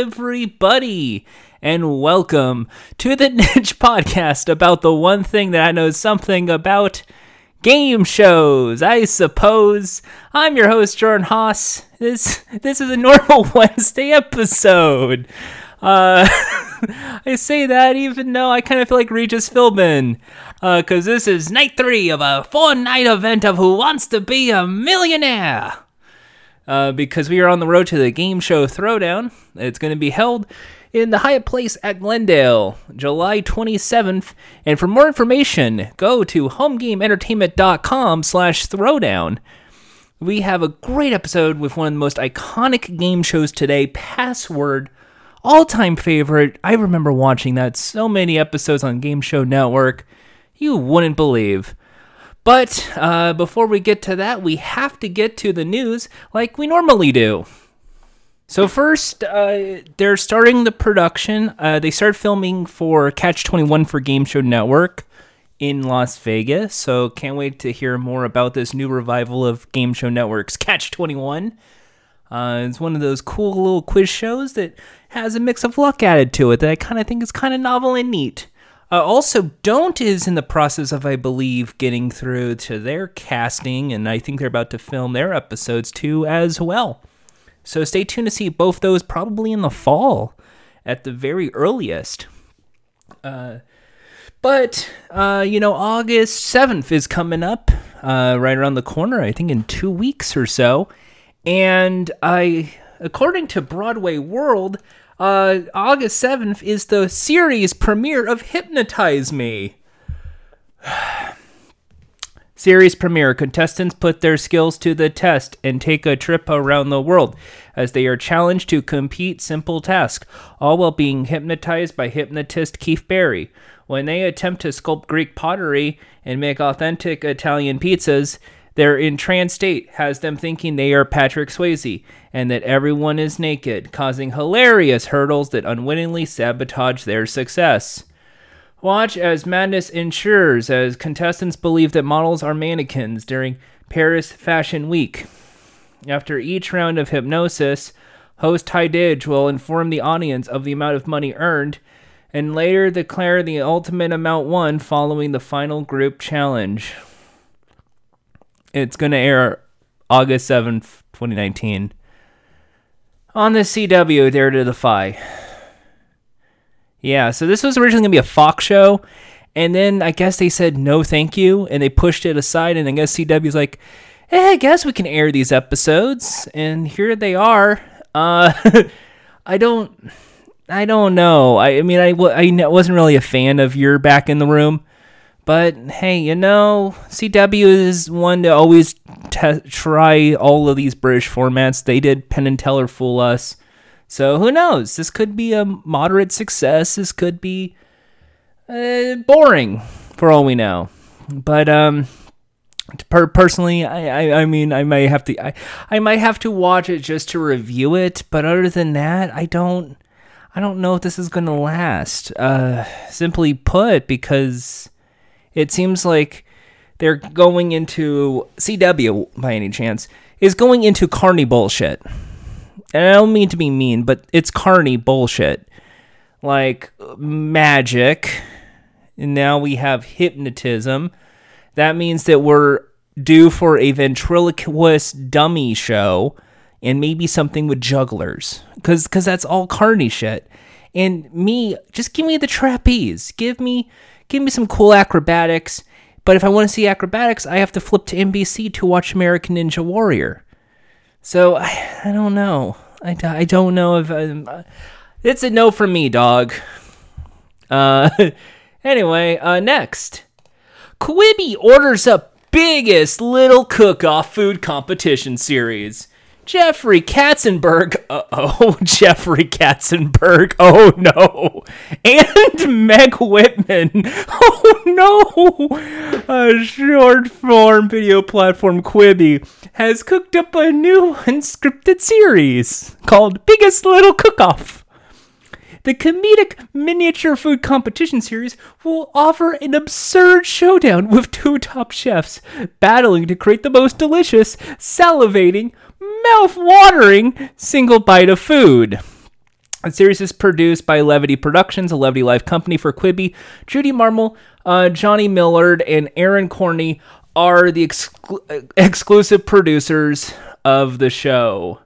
Everybody, and welcome to the Niche Podcast about the one thing that I know something about game shows. I suppose I'm your host, Jordan Haas. This this is a normal Wednesday episode. Uh, I say that even though I kind of feel like Regis Philbin, because uh, this is night three of a four-night event of Who Wants to Be a Millionaire. Uh, because we are on the road to the game show Throwdown. It's going to be held in the Hyatt Place at Glendale, July 27th. And for more information, go to homegameentertainment.com slash throwdown. We have a great episode with one of the most iconic game shows today, Password. All time favorite. I remember watching that so many episodes on Game Show Network. You wouldn't believe. But uh, before we get to that, we have to get to the news like we normally do. So first, uh, they're starting the production. Uh, they start filming for Catch Twenty One for Game Show Network in Las Vegas. So can't wait to hear more about this new revival of Game Show Network's Catch Twenty One. Uh, it's one of those cool little quiz shows that has a mix of luck added to it that I kind of think is kind of novel and neat. Uh, also, Don't is in the process of, I believe, getting through to their casting, and I think they're about to film their episodes too as well. So stay tuned to see both those probably in the fall at the very earliest. Uh, but, uh, you know, August 7th is coming up uh, right around the corner, I think in two weeks or so. And I, according to Broadway World, uh, August 7th is the series premiere of Hypnotize Me. series premiere contestants put their skills to the test and take a trip around the world as they are challenged to complete simple tasks, all while being hypnotized by hypnotist Keith Barry. When they attempt to sculpt Greek pottery and make authentic Italian pizzas, their entranced state has them thinking they are Patrick Swayze and that everyone is naked, causing hilarious hurdles that unwittingly sabotage their success. Watch as madness ensures as contestants believe that models are mannequins during Paris Fashion Week. After each round of hypnosis, host Taye Diggs will inform the audience of the amount of money earned and later declare the ultimate amount won following the final group challenge. It's going to air August 7th, 2019. On the CW, Dare to Defy. Yeah, so this was originally going to be a Fox show. And then I guess they said no thank you and they pushed it aside. And I guess CW's like, hey, I guess we can air these episodes. And here they are. Uh, I don't. I don't know. I, I mean, I, I wasn't really a fan of your back in the room. But hey, you know, CW is one to always te- try all of these British formats. They did Penn and Teller fool us. So who knows? This could be a moderate success. This could be uh, boring for all we know. But um, per- personally, I, I, I mean, I might have to, I, I might have to watch it just to review it. But other than that, I don't, I don't know if this is gonna last. Uh, simply put, because it seems like they're going into CW by any chance is going into carny bullshit. And I don't mean to be mean, but it's carny bullshit. Like magic. And now we have hypnotism. That means that we're due for a ventriloquist dummy show and maybe something with jugglers. Cause cause that's all carny shit. And me, just give me the trapeze. Give me give me some cool acrobatics. But if I want to see acrobatics, I have to flip to NBC to watch American Ninja Warrior. So I, I don't know. I, I don't know if I'm, uh, it's a no from me, dog. Uh, anyway, uh, next, Quibi orders up biggest little cook-off food competition series. Jeffrey Katzenberg. Uh oh, Jeffrey Katzenberg. Oh no. And Meg Whitman. Oh no. A short form video platform Quibi has cooked up a new unscripted series called Biggest Little Cook Off. The comedic miniature food competition series will offer an absurd showdown with two top chefs battling to create the most delicious, salivating, mouth-watering single bite of food. The series is produced by Levity Productions, a Levity Live company for Quibi. Judy Marmel, uh, Johnny Millard, and Aaron Corney are the exclu- exclusive producers of the show.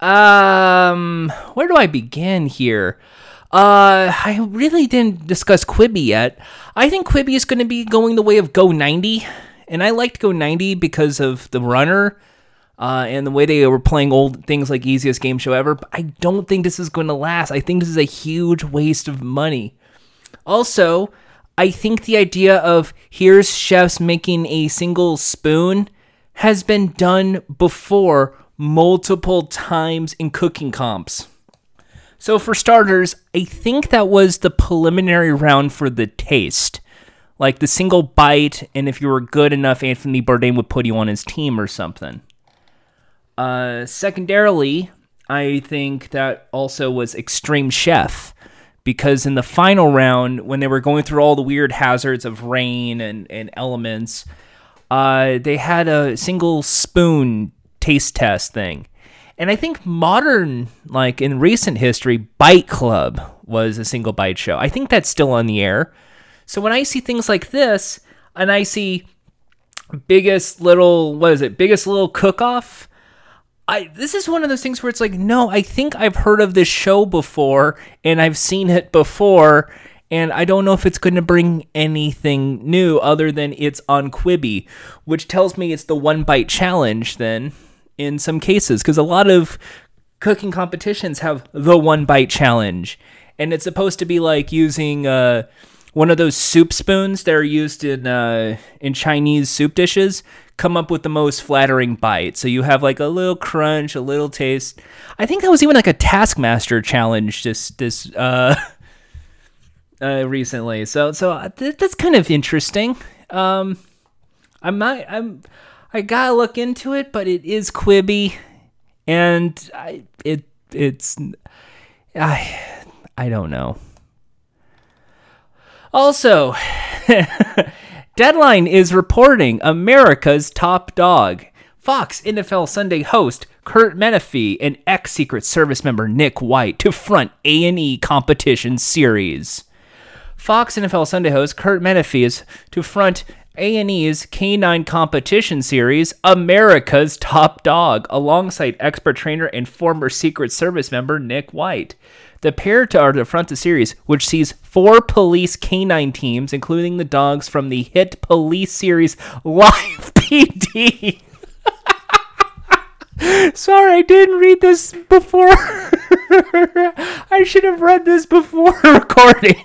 Um, where do I begin here? Uh, I really didn't discuss Quibi yet. I think Quibi is going to be going the way of Go 90, and I liked Go 90 because of the runner uh, and the way they were playing old things like easiest game show ever. I don't think this is going to last. I think this is a huge waste of money. Also, I think the idea of here's chefs making a single spoon has been done before multiple times in cooking comps. So, for starters, I think that was the preliminary round for the taste. Like the single bite, and if you were good enough, Anthony Bourdain would put you on his team or something. Uh, secondarily, I think that also was Extreme Chef because in the final round, when they were going through all the weird hazards of rain and, and elements, uh, they had a single spoon taste test thing. And I think modern, like in recent history, Bite Club was a single bite show. I think that's still on the air. So when I see things like this, and I see biggest little, what is it, biggest little cook off, I this is one of those things where it's like, no, I think I've heard of this show before and I've seen it before, and I don't know if it's going to bring anything new other than it's on Quibi, which tells me it's the one bite challenge then in some cases because a lot of cooking competitions have the one bite challenge, and it's supposed to be like using uh, one of those soup spoons that are used in uh, in Chinese soup dishes come up with the most flattering bite. So you have like a little crunch, a little taste. I think that was even like a Taskmaster challenge this this uh, uh recently. So so uh, th- that's kind of interesting. Um, I might I'm I gotta look into it, but it is Quibi, and I it it's I I don't know. Also. Deadline is reporting America's top dog. Fox NFL Sunday host Curt Menefee and ex Secret Service member Nick White to front A&E competition series. Fox NFL Sunday host Curt Menefee is to front A&E's Canine competition series America's Top Dog alongside expert trainer and former Secret Service member Nick White. The pair are to front the series, which sees four police canine teams, including the dogs from the hit police series Live PD. Sorry, I didn't read this before. I should have read this before recording.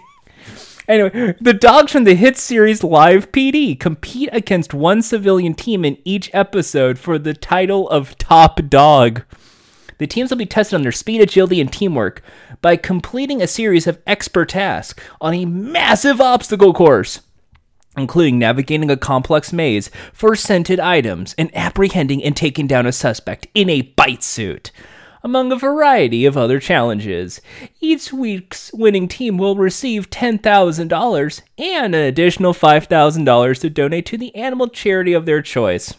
Anyway, the dogs from the hit series Live PD compete against one civilian team in each episode for the title of Top Dog. The teams will be tested on their speed, agility, and teamwork by completing a series of expert tasks on a massive obstacle course, including navigating a complex maze for scented items and apprehending and taking down a suspect in a bite suit among a variety of other challenges. Each week's winning team will receive $10,000 and an additional $5,000 to donate to the animal charity of their choice.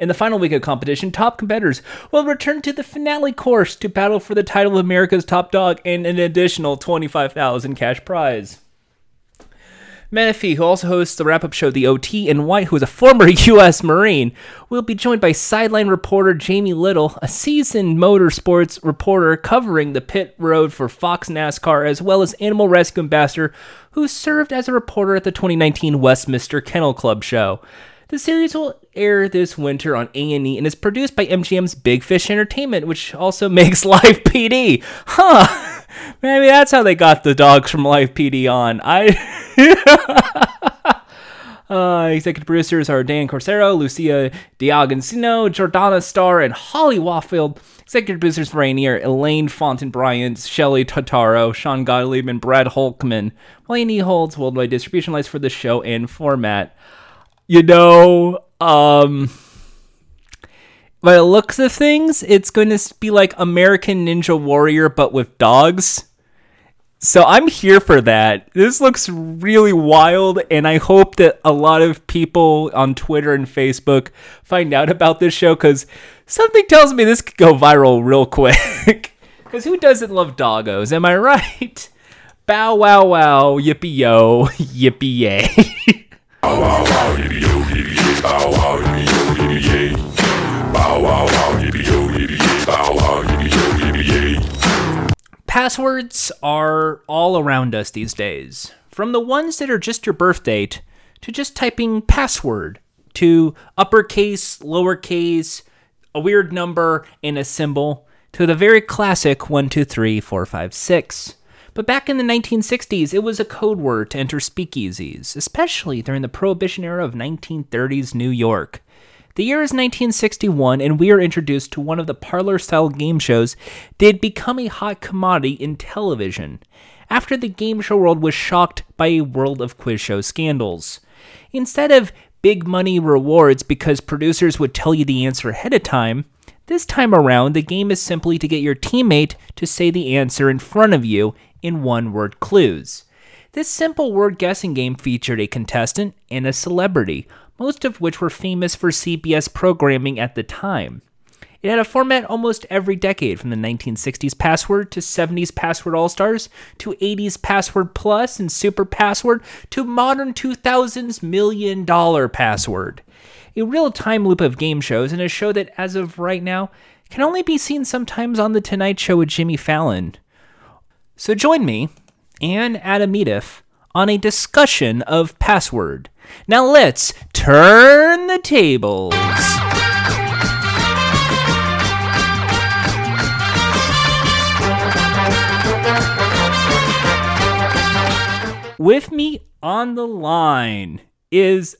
In the final week of competition, top competitors will return to the finale course to battle for the title of America's top dog and an additional 25,000 cash prize. Menefee, who also hosts the wrap-up show The OT, and White, who is a former U.S. Marine, will be joined by sideline reporter Jamie Little, a seasoned motorsports reporter covering the pit road for Fox NASCAR, as well as animal rescue ambassador who served as a reporter at the 2019 Westminster Kennel Club show. The series will air this winter on A&E and is produced by MGM's Big Fish Entertainment, which also makes Live PD. Huh. Maybe that's how they got the dogs from Live PD on. I Uh, executive producers are Dan Cesareo, Lucia D'Agostino, Jordana Starr, and Holly Wafield. Executive producers for Rainier, Elaine Fontaine Bryant, Shelley Totaro, Sean Gottlieb, and Brad Holcman. A&E holds worldwide distribution rights for the show and format you know, um, by the looks of things, it's going to be like American Ninja Warrior, but with dogs. So I'm here for that. This looks really wild, and I hope that a lot of people on Twitter and Facebook find out about this show because something tells me this could go viral real quick. Because who doesn't love doggos? Am I right? Bow wow wow, yippee yo, yippee yay. Passwords are all around us these days. From the ones that are just your birth date to just typing password to uppercase, lowercase, a weird number, and a symbol to the very classic 1, 2, 3, 4, 5, 6. But back in the 1960s, it was a code word to enter speakeasies, especially during the Prohibition era of 1930s New York. The year is 1961, and we are introduced to one of the parlor style game shows that had become a hot commodity in television, after the game show world was shocked by a world of quiz show scandals. Instead of big money rewards because producers would tell you the answer ahead of time, this time around, the game is simply to get your teammate to say the answer in front of you in one word clues. This simple word guessing game featured a contestant and a celebrity, most of which were famous for CBS programming at the time. It had a format almost every decade, from the 1960s Password to 70s Password All Stars to 80s Password Plus and Super Password to modern 2000s Million Dollar Password. A real time loop of game shows and a show that, as of right now, can only be seen sometimes on The Tonight Show with Jimmy Fallon. So join me and Adam Nedeff on a discussion of Password now let's turn the tables. With me on the line is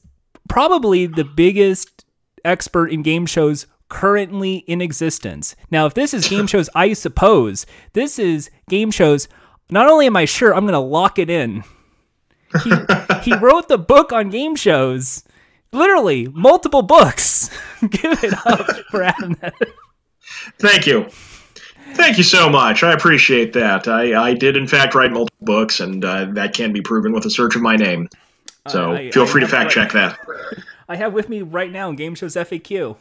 probably the biggest expert in game shows currently in existence. Now, if this is game shows, I suppose this is game shows. Not only am I sure, I'm going to lock it in he, he wrote the book on game shows. Literally, multiple books. Give it up for Adam. Thank you. Thank you so much. I appreciate that. I, I did, in fact, write multiple books, and uh, that can be proven with a search of my name. So I, feel I free to fact check that. I have with me right now Game Shows FAQ.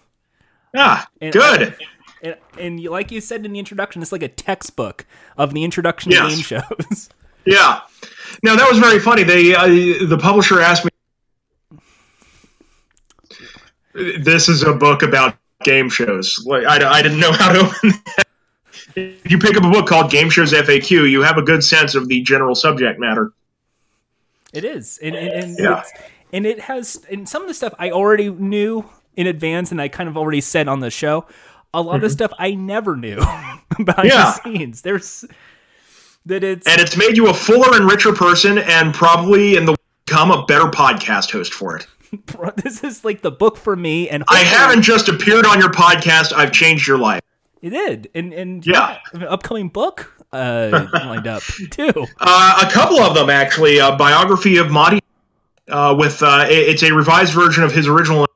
Ah, and, good. And, and, like you said in the introduction, it's like a textbook of the introduction yes. to game shows. Yeah. Now that was very funny. They uh, the publisher asked me. This is a book about game shows. Like I, I didn't know how to open. That. If you pick up a book called Game Shows FAQ, you have a good sense of the general subject matter. It is, and and, and yeah. and it has, and some of the stuff I already knew in advance, and I kind of already said on the show. A lot mm-hmm. of stuff I never knew behind yeah. the scenes. There's that it's and it's made you a fuller and richer person, and probably in the become a better podcast host for it. this is like the book for me, and I haven't just appeared on your podcast. I've changed your life. It did, and and yeah, yeah upcoming book uh, lined up too. Uh, a couple of them actually. A biography of Monty, uh, with uh, it's a revised version of his original.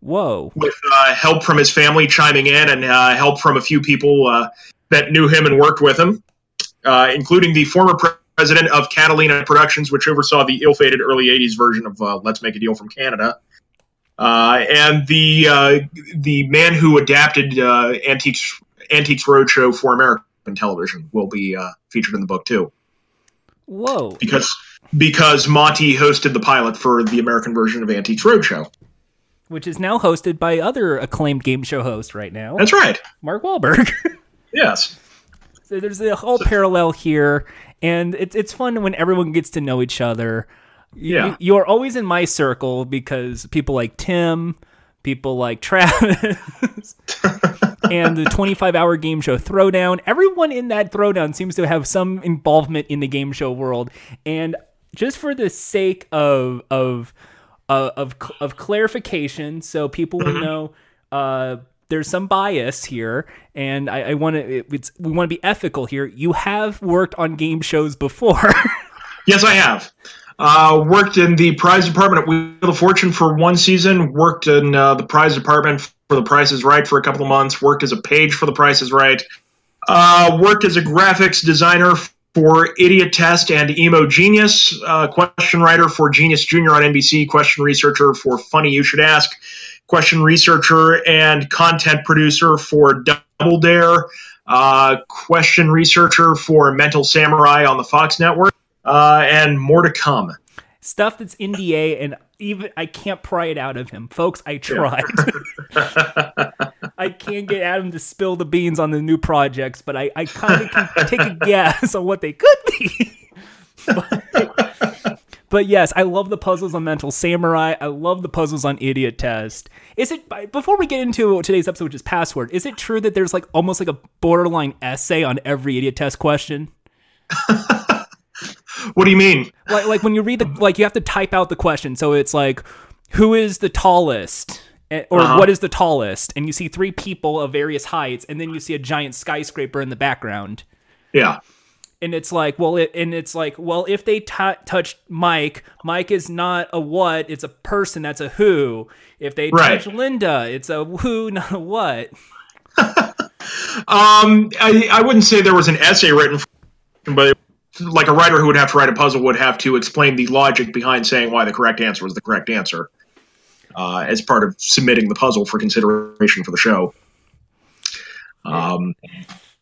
Whoa! With uh, help from his family chiming in, and uh, help from a few people uh, that knew him and worked with him uh, including the former president of Catalena Productions, which oversaw the ill-fated early '80s version of uh, "Let's Make a Deal" from Canada, uh, and the uh, the man who adapted uh, Antiques Antiques Roadshow for American television will be uh, featured in the book too. Whoa! Because because Monty hosted the pilot for the American version of Antiques Roadshow. Which is now hosted by other acclaimed game show host right now. That's right. Mark Wahlberg. yes. So there's a whole parallel here, and it's it's fun when everyone gets to know each other. Yeah, you, are always in my circle because people like Tim, people like Travis, and the 25 hour game show Throwdown. Everyone in that Throwdown seems to have some involvement in the game show world, and just for the sake of of uh, of of clarification, so people will mm-hmm. know. Uh, there's some bias here, and I, I want to. It's we want to be ethical here. You have worked on game shows before. yes, I have. Uh, worked in the prize department at Wheel of Fortune for one season. Worked in uh, the prize department for The Price is Right for a couple of months. Worked as a page for The Price is Right. Uh, worked as a graphics designer for Idiotest and Emogenius, uh, question writer for Genius Junior on NBC, question researcher for Funny You Should Ask, question researcher and content producer for Double Dare, uh, question researcher for Mental Samurai on the Fox Network, uh, and more to come. Stuff that's NDA, and even I can't pry it out of him, folks. I tried. Yeah. I can't get Adam to spill the beans on the new projects, but I, I kind of can take a guess on what they could be. but, but, yes, I love the puzzles on Mental Samurai. I love the puzzles on Idiotest. Is it before we get into today's episode, which is password? Is it true that there's like almost like a borderline essay on every Idiotest question? what do you mean? Like, like when you read the like, you have to type out the question. So it's like, who is the tallest? Or uh-huh. what is the tallest and you see three people of various heights and then you see a giant skyscraper in the background yeah and it's like well it, and it's like well if they t- touch mike mike is not a what it's a person that's a who if they right. touch linda it's a who not a what um I, I wouldn't say there was an essay written but like a writer who would have to write a puzzle would have to explain the logic behind saying why the correct answer was the correct answer uh, as part of submitting the puzzle for consideration for the show. Um,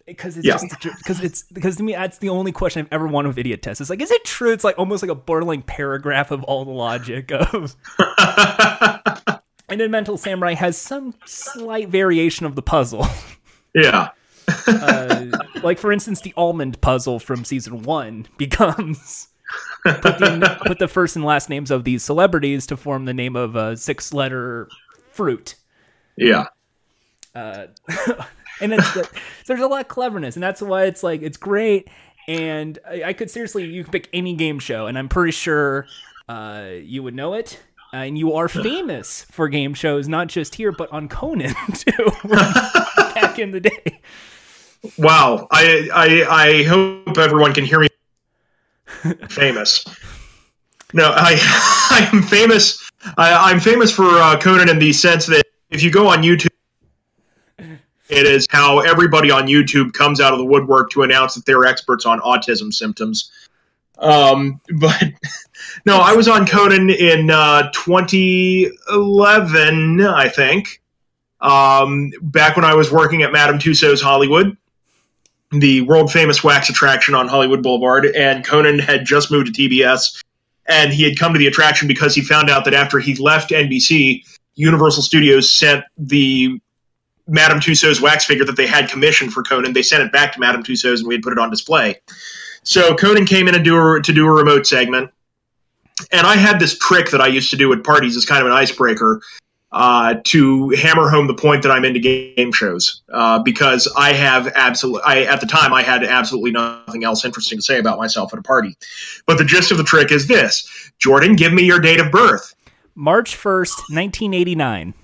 because it's yeah. just because it's because to me that's the only question I've ever wanted with Idiotest. It's like, is it true? It's like almost like a borderline paragraph of all the logic of. and then Mental Samurai has some slight variation of the puzzle. Yeah. Uh, like for instance, the almond puzzle from season one becomes put, the, put the first and last names of these celebrities to form the name of a six letter fruit. Yeah. Uh, and it's the, there's a lot of cleverness, and that's why it's like it's great. And I, I could seriously, you could pick any game show, and I'm pretty sure uh, you would know it. Uh, and you are famous for game shows, not just here, but on Conan too, back in the day. Wow, I, I I hope everyone can hear me famous. No, I I'm famous. I, am famous for uh, Conan in the sense that if you go on YouTube, it is how everybody on YouTube comes out of the woodwork to announce that they're experts on autism symptoms. Um, but no, I was on Conan in uh, 2011, I think. Um, back when I was working at Madame Tussauds Hollywood the world famous wax attraction on Hollywood Boulevard, and Conan had just moved to TBS, and he had come to the attraction because he found out that after he left NBC, Universal Studios sent the Madame Tussauds wax figure that they had commissioned for Conan. They sent it back to Madame Tussauds, and we had put it on display. So Conan came in do a, to do a remote segment, and I had this trick that I used to do at parties as kind of an icebreaker uh, to hammer home the point that I'm into game shows uh, because I have absolutely, I at the time I had absolutely nothing else interesting to say about myself at a party. But the gist of the trick is this: Jordan, give me your date of birth. March first, nineteen eighty nine.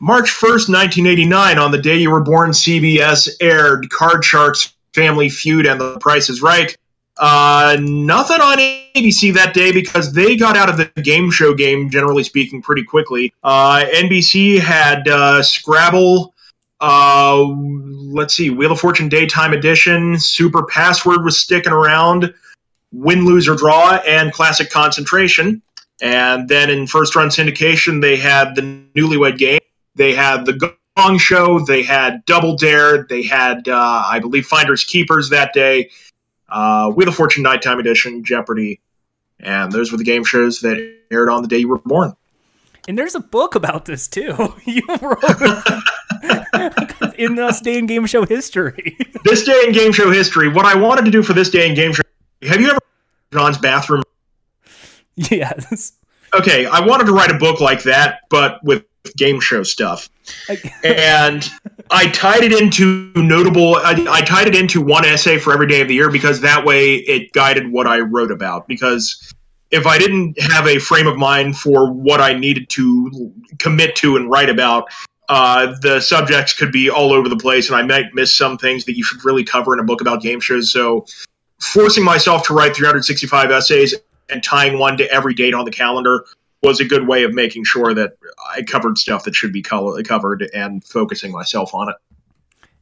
March first, nineteen eighty nine. On the day you were born, CBS aired Card Sharks Family Feud and The Price is Right. Uh, nothing on ABC that day because they got out of the game show game, generally speaking, pretty quickly. Uh, NBC had uh, Scrabble. Uh, let's see, Wheel of Fortune Daytime Edition, Super Password was sticking around, Win, Lose, or Draw, and Classic Concentration. And then in first run syndication, they had the Newlywed Game. They had the Gong Show. They had Double Dare. They had, uh, I believe, Finders Keepers that day uh, Wheel of Fortune Nighttime Edition, Jeopardy, and those were the game shows that aired on the day you were born. And there's a book about this too. You wrote in this day in game show history. this day in game show history. What I wanted to do for this day in game show. Have you ever John's bathroom? Yes. Okay, I wanted to write a book like that, but with game show stuff. and I tied it into notable. I, I, tied it into one essay for every day of the year because that way it guided what I wrote about. Because if I didn't have a frame of mind for what I needed to commit to and write about, uh, the subjects could be all over the place, and I might miss some things that you should really cover in a book about game shows. So, forcing myself to write 365 essays and tying one to every date on the calendar was a good way of making sure that I covered stuff that should be covered and focusing myself on it.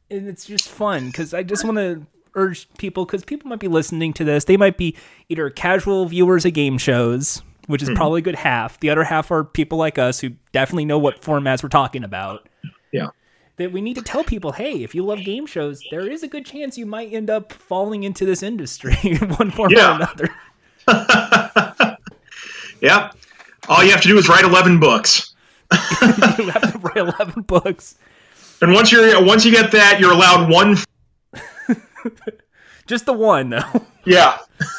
And it's just fun because I just want to urge people because people might be listening to this. They might be either casual viewers of game shows, which is hmm. probably a good half. The other half are people like us who definitely know what formats we're talking about. Yeah. That we need to tell people, hey, if you love game shows, there is a good chance you might end up falling into this industry in one form Yeah. or another. Yeah. All you have to do is write 11 books. you have to write eleven books. And once you're once you get that, you're allowed one. Just the one though. Yeah.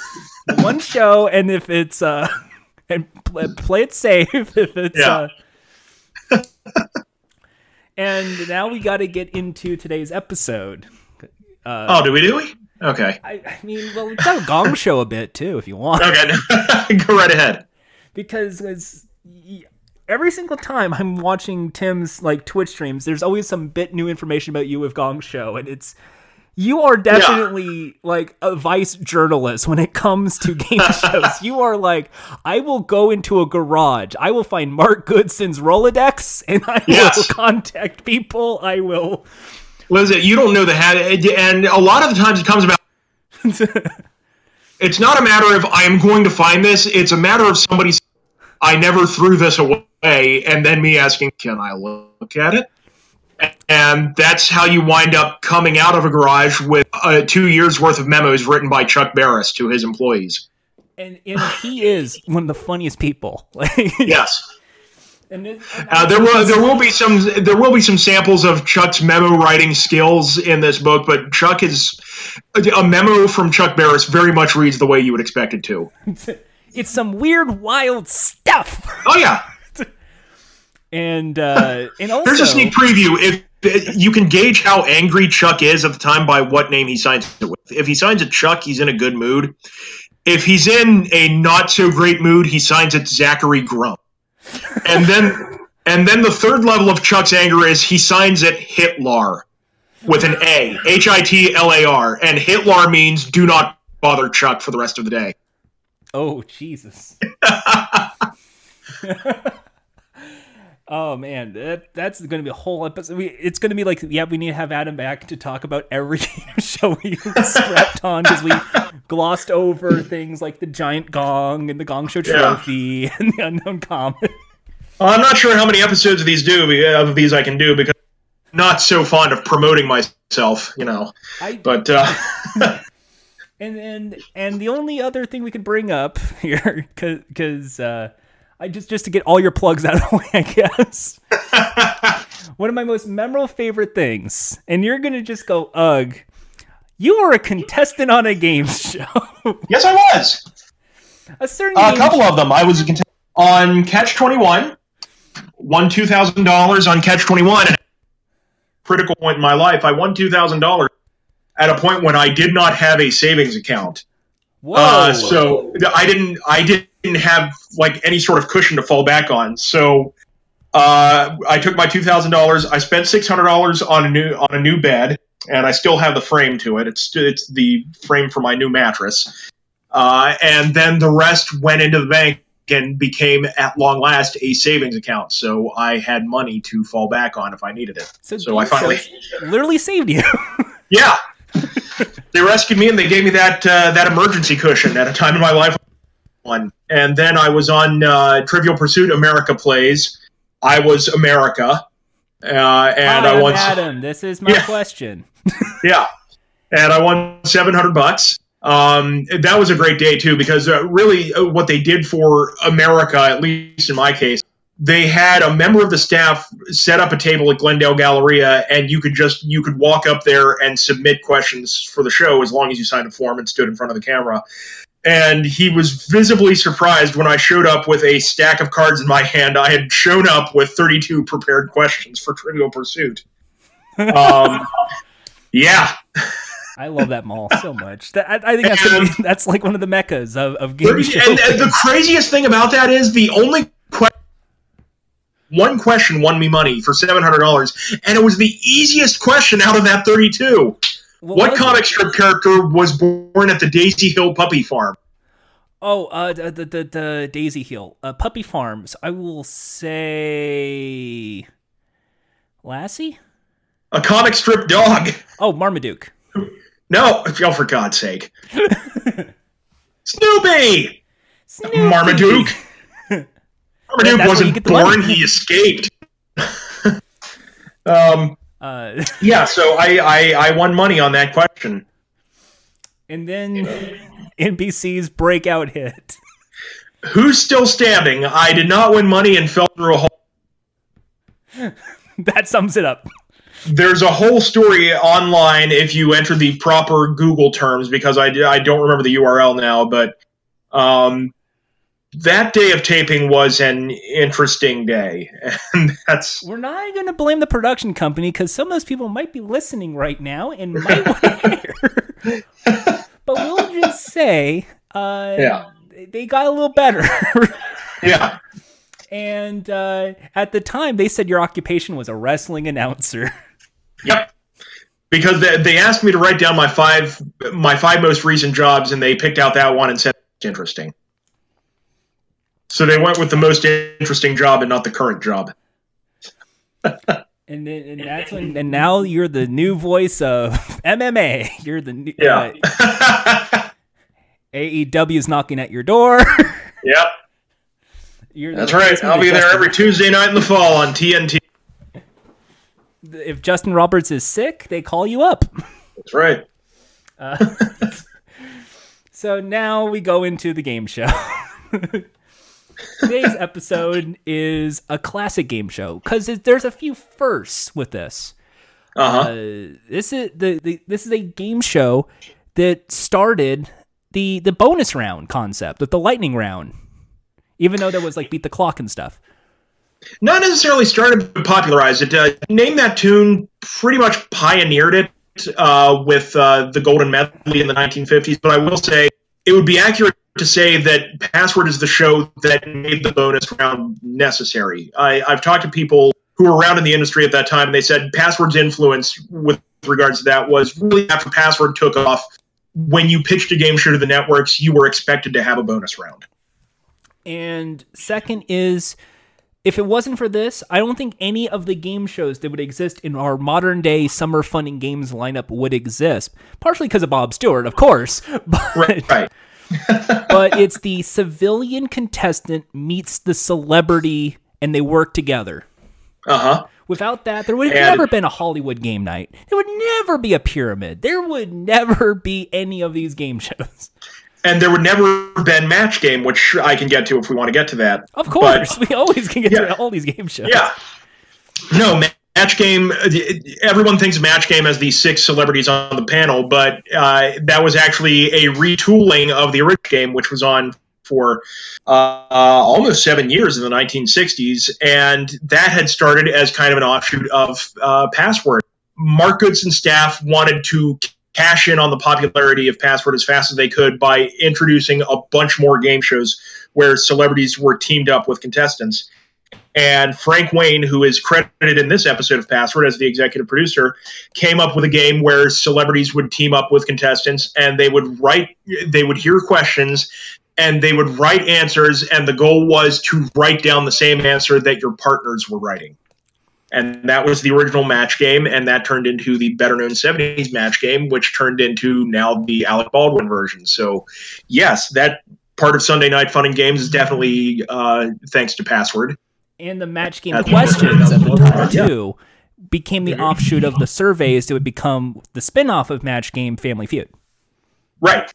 one show, and if it's uh, and play, play it safe. If it's Yeah. uh, and now we got to get into today's episode. Oh, do we do we? Okay. I, I mean, well, we've got a Gong Show a bit too, if you want, Okay. Go right ahead. Because every single time I'm watching Tim's like Twitch streams, there's always some bit new information about you with Gong Show, and it's you are definitely like a vice journalist when it comes to game shows. You are like, I will go into a garage, I will find Mark Goodson's Rolodex, and I Yes. will contact people. I will. Listen, you don't know the hat, and a lot of the times it comes about. It's not a matter of I am going to find this. It's a matter of somebody. I never threw this away, and then me asking, "Can I look at it?" And that's how you wind up coming out of a garage with uh, two years worth of memos written by Chuck Barris to his employees. And, and he is one of the funniest people. Yes. and and Uh, there will there will be some there will be some samples of Chuck's memo writing skills in this book, but Chuck is a memo from Chuck Barris very much reads the way you would expect it to. it's some weird, wild stuff. Oh yeah, And uh, and also, here's a sneak preview. If you can gauge how angry Chuck is at the time by what name he signs it with. If he signs it Chuck, he's in a good mood. If he's in a not so great mood, he signs it Zachary Grum. And then and then the third level of Chuck's anger is he signs it Hitler with an A, H I T L A R, and Hitler means do not bother Chuck for the rest of the day. Oh Jesus. oh man, that that's going to be a whole episode. We, it's going to be like, yeah, we need to have Adam back to talk about every show we slept on because we glossed over things like the giant gong and the Gong Show Yeah. trophy and the unknown comet. I'm not sure how many episodes of these do of these I can do because I'm not so fond of promoting myself, you know. I But uh, And and and the only other thing we could bring up here, because uh, I just just to get all your plugs out of the way, I guess. One of my most memorable favorite things, and you're gonna just go, ugh. You were a contestant on a game show. yes, I was. a certain a couple of them. I was a contestant on Catch 21, won $2,000 on Catch 21. Critical point in my life. I won $2,000 at a point when I did not have a savings account. Whoa! Uh, so I didn't I didn't have like any sort of cushion to fall back on. So uh, I took my two thousand dollars. I spent six hundred dollars on a new on a new bed, and I still have the frame to it. It's it's the frame for my new mattress. Uh, and then the rest went into the bank and became at long last a savings account. So I had money to fall back on if I needed it. so so I finally- literally saved you. Yeah. they rescued me and they gave me that uh, that emergency cushion at a time in my life. One and then I was on uh, Trivial Pursuit America Plays. I was America, uh, and Hi, I won. Adam. This is my Yeah. question. Yeah, and I won seven hundred bucks. Um, that was a great day too because uh, really uh, what they did for America, at least in my case, they had a member of the staff set up a table at Glendale Galleria, and you could just you could walk up there and submit questions for the show as long as you signed a form and stood in front of the camera. And he was visibly surprised when I showed up with a stack of cards in my hand. I had shown up with 32 prepared questions for Trivial Pursuit. Um, yeah, I love that mall so much. That, I, I think that's gonna be, that's like one of the meccas of, of game and, and the craziest thing about that is the only question, one question won me money for seven hundred dollars, and it was the easiest question out of that thirty-two. What was comic strip character was born at the Daisy Hill Puppy Farm? Oh, uh, the the, the, the Daisy Hill, uh, Puppy Farms. I will say, Lassie. A comic strip dog. Oh, Marmaduke. No, oh, for God's sake. Snoopy! Snoopy. Marmaduke. That's Marmaduke where wasn't born, he escaped. um, Uh, yeah, so I, I, I won money on that question. and then NBC's breakout hit. Who's still standing? I did not win money and fell through a hole. that sums it up. There's a whole story online if you enter the proper Google terms because I, I don't remember the URL now, but um, that day of taping was an interesting day, and that's We're not going to blame the production company because some of those people might be listening right now and might want to hear. but we'll just say, uh, Yeah. they got a little better. yeah. and uh, at the time, they said your occupation was a wrestling announcer. Yep. Because they, they asked me to write down my five my five most recent jobs, and they picked out that one and said it's interesting. So they went with the most interesting job and not the current job. And then, and that's when, and now you're the new voice of MMA. You're the new, Yeah. uh, AEW's knocking at your door. yep. You're That's the right. I'll be there every Tuesday night in the fall on TNT. If Justin Roberts is sick, they call you up. That's right. So now we go into the game show. Today's episode is a classic game show because there's a few firsts with this. Uh huh. Uh, this is the, the this is a game show that started the the bonus round concept, with the lightning round. Even though there was like beat the clock and stuff. Not necessarily started but popularized it. Uh, Name that tune pretty much pioneered it uh, with uh, the Golden Medley in the 1950s. But I will say it would be accurate to say that Password is the show that made the bonus round necessary. I, I've talked to people who were around in the industry at that time, and they said Password's influence with regards to that was really after Password took off. When you pitched a game show to the networks, you were expected to have a bonus round. And second is if it wasn't for this, I don't think any of the game shows that would exist in our modern day summer fun and games lineup would exist. Partially because of Bob Stewart, of course. But Right. right. But it's the civilian contestant meets the celebrity and they work together. Uh huh. Without that, there would have And- never been a Hollywood game night. There would never be a pyramid. There would never be any of these game shows. and there would never have been match game, which I can get to if we want to get to that. Of course, we always can get Yeah. to all these game shows. Yeah. No, match game. Everyone thinks match game as the six celebrities on the panel, but uh, that was actually a retooling of the original game, which was on for uh, uh, almost seven years in the 1960s, and that had started as kind of an offshoot of uh, Password. Mark Goodson staff wanted to cash in on the popularity of Password as fast as they could by introducing a bunch more game shows where celebrities were teamed up with contestants. And Frank Wayne, who is credited in this episode of Password as the executive producer, came up with a game where celebrities would team up with contestants and they would write, they would hear questions and they would write answers. And the goal was to write down the same answer that your partners were writing. And that was the original match game. And that turned into the better known 70s match game, which turned into now the Alec Baldwin version. So, yes, that part of Sunday Night Fun and Games is definitely uh, thanks to Password. And the match game That's- questions at the time too became the offshoot of the surveys that would become the spin-off of match game family feud Right.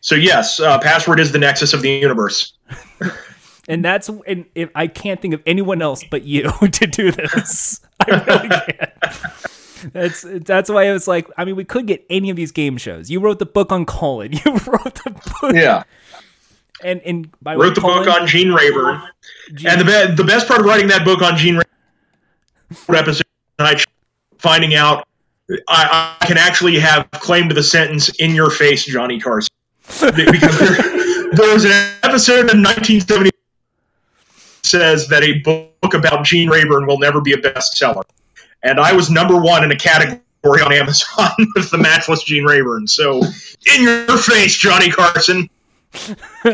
So yes, uh, password is the nexus of the universe. and that's and if i can't think of anyone else but you to do this i really can't that's that's why i was like i mean we could get any of these game shows you wrote the book on colin you wrote the book Yeah. And and by the way, Wrote the book on Gene Rayburn, Gene- and the be- the best part of writing that book on Gene Rayburn episode tonight, finding out I, I can actually have claim to the sentence "in your face, Johnny Carson," because there, there was an episode in 1970 says that a book about Gene Rayburn will never be a bestseller, and I was number one in a category on Amazon with the matchless Gene Rayburn. So, in your face, Johnny Carson.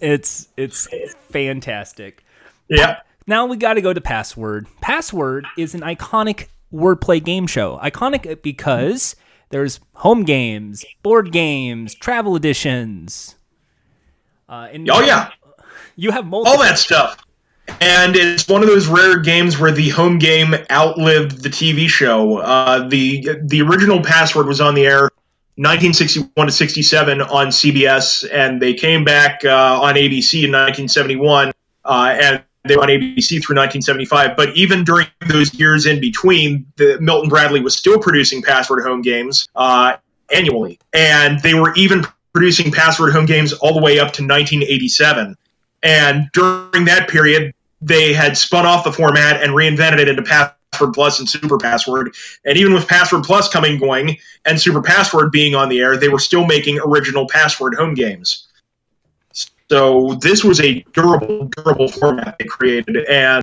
it's it's fantastic Yeah. Now we got to go to Password. Password is an iconic wordplay game show. Iconic because there's home games, board games, travel editions. Uh, and oh yeah, you have multiple. all that stuff. And it's one of those rare games where the home game outlived the TV show. Uh, the the original password was on the air 1961 to 67 on CBS, and they came back uh, on ABC in 1971, uh, and they were on ABC through 1975. But even during those years in between, the, Milton Bradley was still producing Password home games uh, annually, and they were even producing Password home games all the way up to 1987. And during that period, they had spun off the format and reinvented it into Password Password Plus and Super Password. And even with Password Plus coming going and Super Password being on the air, they were still making original Password home games. So this was a durable, durable format they created. And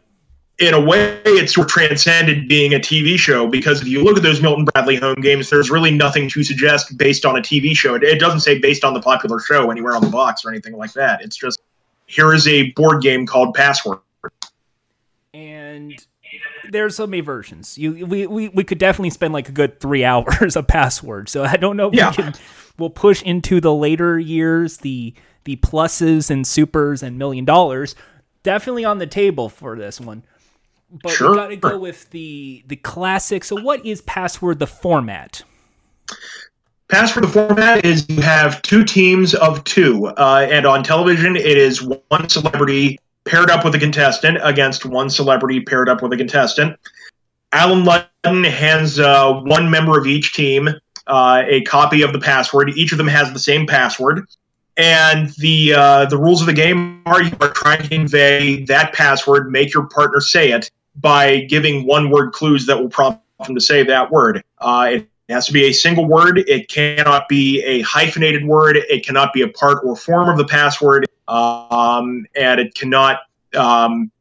in a way, it sort of transcended being a TV show because if you look at those Milton Bradley home games, there's really nothing to suggest based on a TV show. It, doesn't say based on the popular show anywhere on the box or anything like that. It's just here is a board game called Password. And there's so many versions. You we, we we could definitely spend like a good three hours of password. So I don't know if yeah. we can we'll push into the later years, the the pluses and supers and million dollars. Definitely on the table for this one. But sure. we gotta go with the the classic. So what is password the format? Password the format is you have two teams of two, uh, and on television it is one celebrity paired up with a contestant against one celebrity paired up with a contestant. Allen Ludden hands uh, one member of each team uh, a copy of the password. Each of them has the same password. And the uh, the rules of the game are you are trying to convey that password, make your partner say it by giving one word clues that will prompt them to say that word. Uh, it has to be a single word. It cannot be a hyphenated word. It cannot be a part or form of the password um, and it cannot um,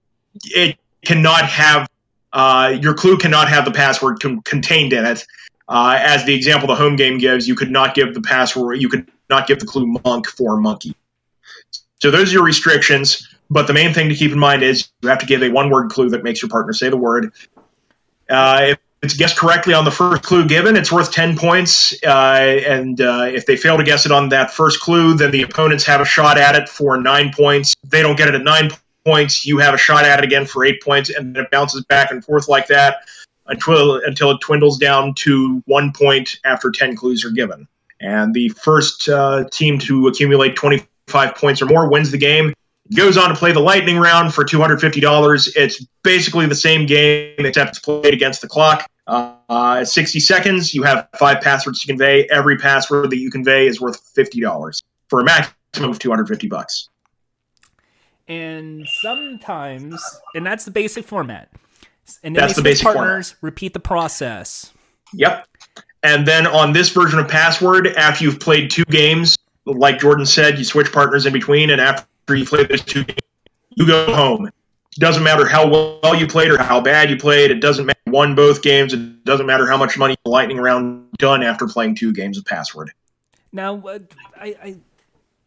it cannot have uh, your clue cannot have the password con- contained in it. Uh, as the example the home game gives, you could not give the password, you could not give the clue monk for monkey. So those are your restrictions. But the main thing to keep in mind is you have to give a one word clue that makes your partner say the word. Uh, if it's guessed correctly on the first clue given, it's worth 10 points. Uh, and uh, if they fail to guess it on that first clue, then the opponents have a shot at it for nine points. If they don't get it at nine points, you have a shot at it again for eight points, and then it bounces back and forth like that until, until it dwindles down to one point after 10 clues are given. And the first uh, team to accumulate 25 points or more wins the game goes on to play the lightning round for $250 it's basically the same game except it's played against the clock uh, 60 seconds, you have five passwords to convey. Every password that you convey is worth $50 for a maximum of 250 bucks. And sometimes, and that's the basic format. And then that's the basic partners, format. repeat the process. Yep. And then on this version of Password, after you've played two games, like Jordan said, you switch partners in between, and after you play those two games, you go home doesn't matter how well you played or how bad you played. It doesn't matter won both games. It doesn't matter how much money lightning round done after playing two games of password. Now, uh, I, I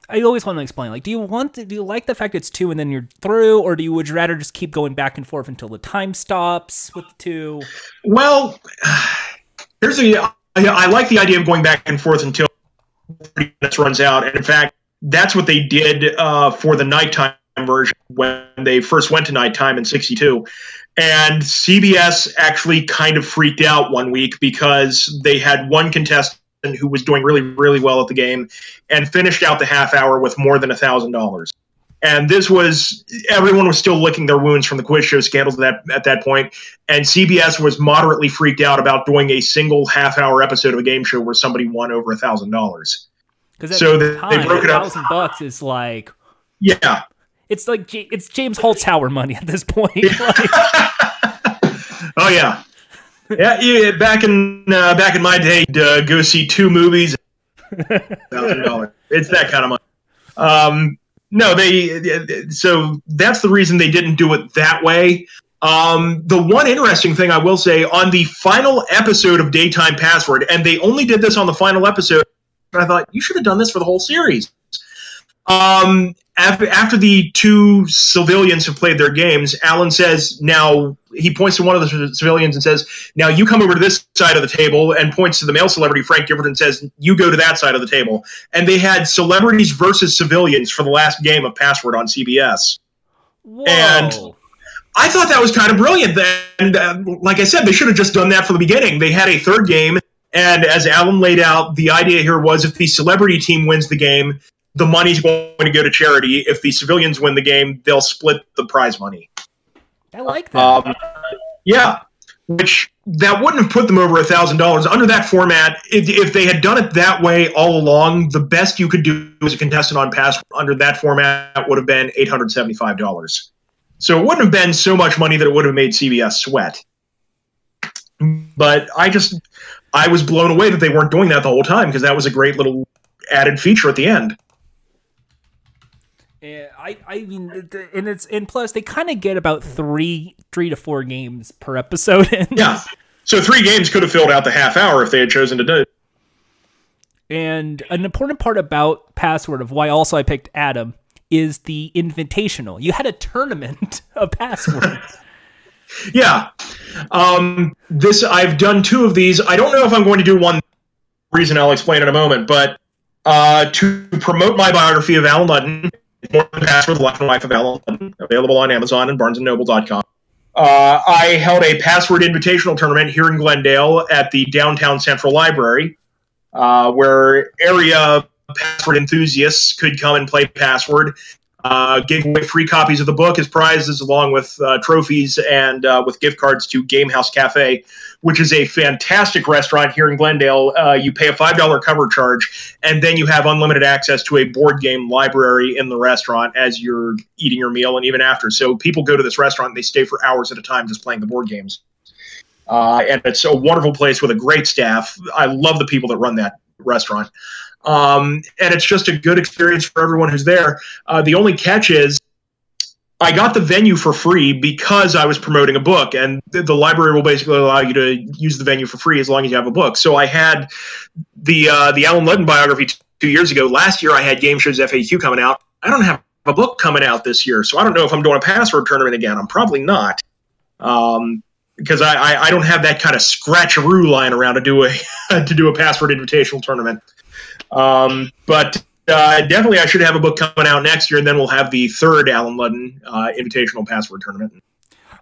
I always want to explain. Like, do you want to, do you like the fact it's two and then you're through, or do you would you rather just keep going back and forth until the time stops with the two? Well, here's the. I like the idea of going back and forth until 30 minutes runs out, and in fact, that's what they did uh, for the nighttime version when they first went to nighttime in 62. And CBS actually kind of freaked out one week because they had one contestant who was doing really, really well at the game and finished out the half hour with more than a $1,000. And this was everyone was still licking their wounds from the quiz show scandals at that at that point, and CBS was moderately freaked out about doing a single half hour episode of a game show where somebody won over a thousand dollars. Because so the they, they broke it up. Thousand bucks is like yeah, it's like it's James Holzhauer money at this point. oh yeah, yeah, yeah. Back in uh, back in my day, uh, go see two movies, thousand dollars. It's that kind of money. Um, no, they. So that's the reason they didn't do it that way. Um, the one interesting thing I will say on the final episode of Daytime Password, and they only did this on the final episode. I thought you should have done this for the whole series Um, after, after the two civilians have played their games, Allen says, now he points to one of the civilians and says, now you come over to this side of the table and points to the male celebrity, Frank Gifford, and says, you go to that side of the table. And they had celebrities versus civilians for the last game of Password on CBS. Whoa. And I thought that was kind of brilliant. And uh, like I said, they should have just done that from the beginning. They had a third game. And as Allen laid out, the idea here was if the celebrity team wins the game, the money's going to go to charity. If the civilians win the game, they'll split the prize money. I like that. Um, yeah, which that wouldn't have put them over a thousand dollars under that format. If, if they had done it that way all along, the best you could do as a contestant on pass under that format would have been eight hundred seventy-five dollars. So it wouldn't have been so much money that it would have made CBS sweat. But I just I was blown away that they weren't doing that the whole time because that was a great little added feature at the end. I, I mean, and it's and plus they kind of get about three, three to four games per episode. And, Yeah. So three games could have filled out the half hour if they had chosen to do it. and an important part about Password of why also I picked Adam is the invitational. You had a tournament of passwords. Yeah. Um, this I've done two of these. I don't know if I'm going to do one reason I'll explain in a moment, but uh, to promote my biography of Allen Ludden, More Than Password, The Life and Life of Allen available on Amazon and BarnesandNoble.com. Uh, I held a password invitational tournament here in Glendale at the Downtown Central Library, uh, where area password enthusiasts could come and play password. Uh, gave away free copies of the book as prizes, along with uh, trophies and uh, with gift cards to Game Haus Cafe, which is a fantastic restaurant here in Glendale. Uh, you pay a five dollar cover charge, and then you have unlimited access to a board game library in the restaurant as you're eating your meal and even after. So people go to this restaurant and they stay for hours at a time just playing the board games. Uh, and it's a wonderful place with a great staff. I love the people that run that restaurant. Um, and it's just a good experience for everyone who's there. Uh, the only catch is I got the venue for free because I was promoting a book, and the, the library will basically allow you to use the venue for free as long as you have a book. So I had the uh, the Allen Ludden biography t- two years ago. Last year I had Game Show's FAQ coming out. I don't have a book coming out this year, so I don't know if I'm doing a password tournament again. I'm probably not. Um, because I, I, I don't have that kind of scratcheroo lying around to do a to do a password invitational tournament. Um, but uh, definitely, I should have a book coming out next year, and then we'll have the third Allen Ludden uh, Invitational Password Tournament.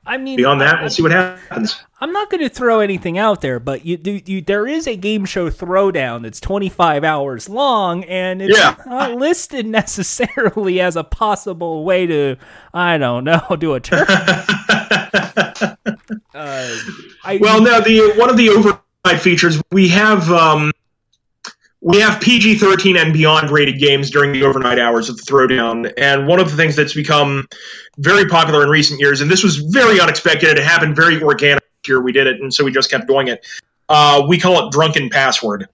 I mean, Beyond that, I, we'll see what happens. I'm not going to throw anything out there, but you do. You, there is a game show throwdown that's 25 hours long, and it's Yeah. not listed necessarily as a possible way to, I don't know, do a turn. uh, I, Well, now the one of the override features we have um, we have PG thirteen and beyond rated games during the overnight hours of the Throwdown, and one of the things that's become very popular in recent years, and this was very unexpected, it happened very organic here. We did it, and so we just kept doing it. Uh, we call it Drunken Password,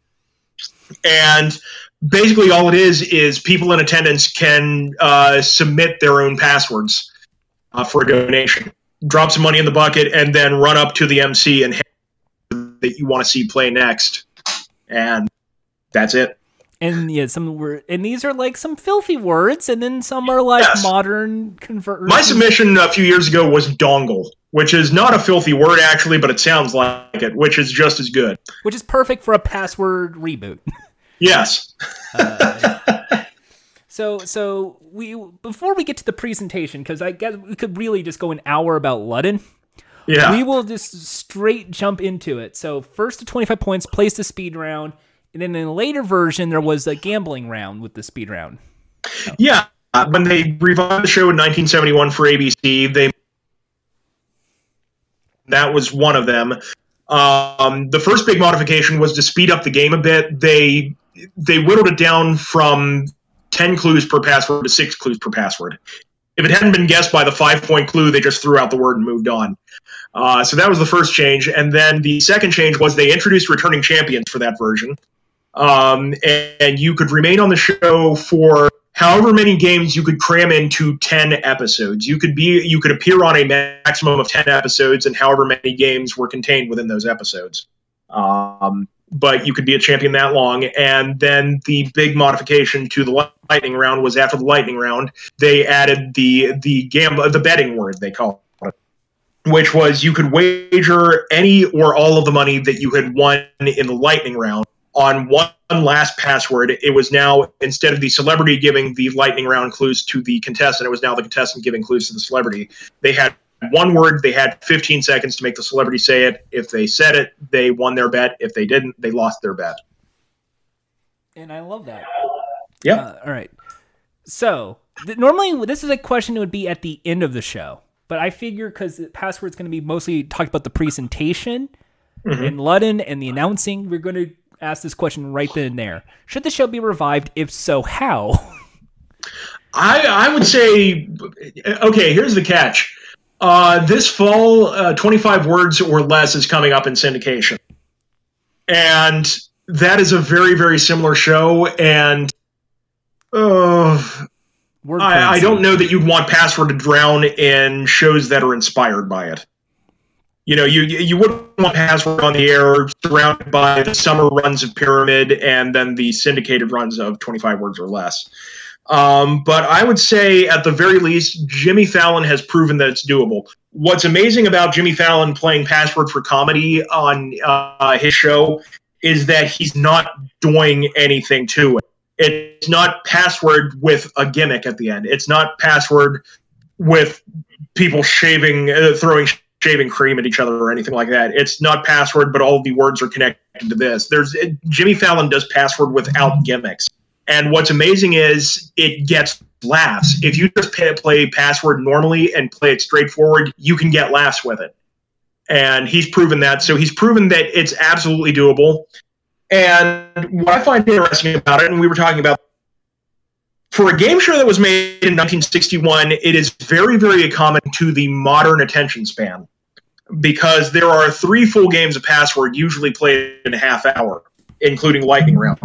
and basically all it is is people in attendance can uh, submit their own passwords uh, for a donation drop some money in the bucket, and then run up to the MC and that you want to see play next, and that's it. and yeah, some were, and these are like some filthy words, and then some are like Yes. modern conversions. My submission a few years ago was dongle, which is not a filthy word actually, but it sounds like it, which is just as good. which is perfect for a password reboot. Yes. Uh, so, so we before we get to the presentation, because I guess we could really just go an hour about Ludden. Yeah. We will just straight jump into it. So, first to 25 points, plays the speed round, and then in a later version, there was a gambling round with the speed round. Yeah. Uh, When they revived the show in 1971 for ABC, they that was one of them. Um, the first big modification was to speed up the game a bit. They they whittled it down from 10 clues per password to six clues per password. If it hadn't been guessed by the five point clue, they just threw out the word and moved on. Uh, so that was the first change. And then the second change was they introduced returning champions for that version. Um, and, and you could remain on the show for however many games you could cram into 10 episodes. You could be you could appear on a maximum of 10 episodes and however many games were contained within those episodes. Um, but you could be a champion that long. And then the big modification to the lightning round was after the lightning round, they added the the gamble, the betting word they call it, which was you could wager any or all of the money that you had won in the lightning round on one last password. It was now instead of the celebrity giving the lightning round clues to the contestant, it was now the contestant giving clues to the celebrity. They had one word. They had 15 seconds to make the celebrity say it. If they said it, they won their bet. If they didn't, they lost their bet. And I love that. Yeah. Uh, all right. So th- normally this is a question that would be at the end of the show, but I figure because the password's going to be mostly talked about the presentation Mhm. and Ludden and the announcing, we're going to ask this question right then and there. Should the show be revived? If so, how? I I would say okay. Here's the catch. Uh, this fall, uh, 25 words or less is coming up in syndication, and that is a very very similar show. And uh, I, I don't know that you'd want Password to drown in shows that are inspired by it. You know, you you wouldn't want Password on the air surrounded by the summer runs of Pyramid and then the syndicated runs of 25 words or less. Um, but I would say, at the very least, Jimmy Fallon has proven that it's doable. What's amazing about Jimmy Fallon playing Password for comedy on uh, his show is that he's not doing anything to it. It's not Password with a gimmick at the end. It's not Password with people shaving, uh, throwing shaving cream at each other or anything like that. It's not Password, but all the words are connected to this. There's it, Jimmy Fallon does Password without gimmicks. And what's amazing is it gets laughs. If you just play, play password normally and play it straightforward, you can get laughs with it. And he's proven that. So he's proven that it's absolutely doable. And what I find interesting about it, and we were talking about for a game show that was made in 1961, it is very, very common to the modern attention span because there are three full games of Password usually played in a half hour, including Lightning Round.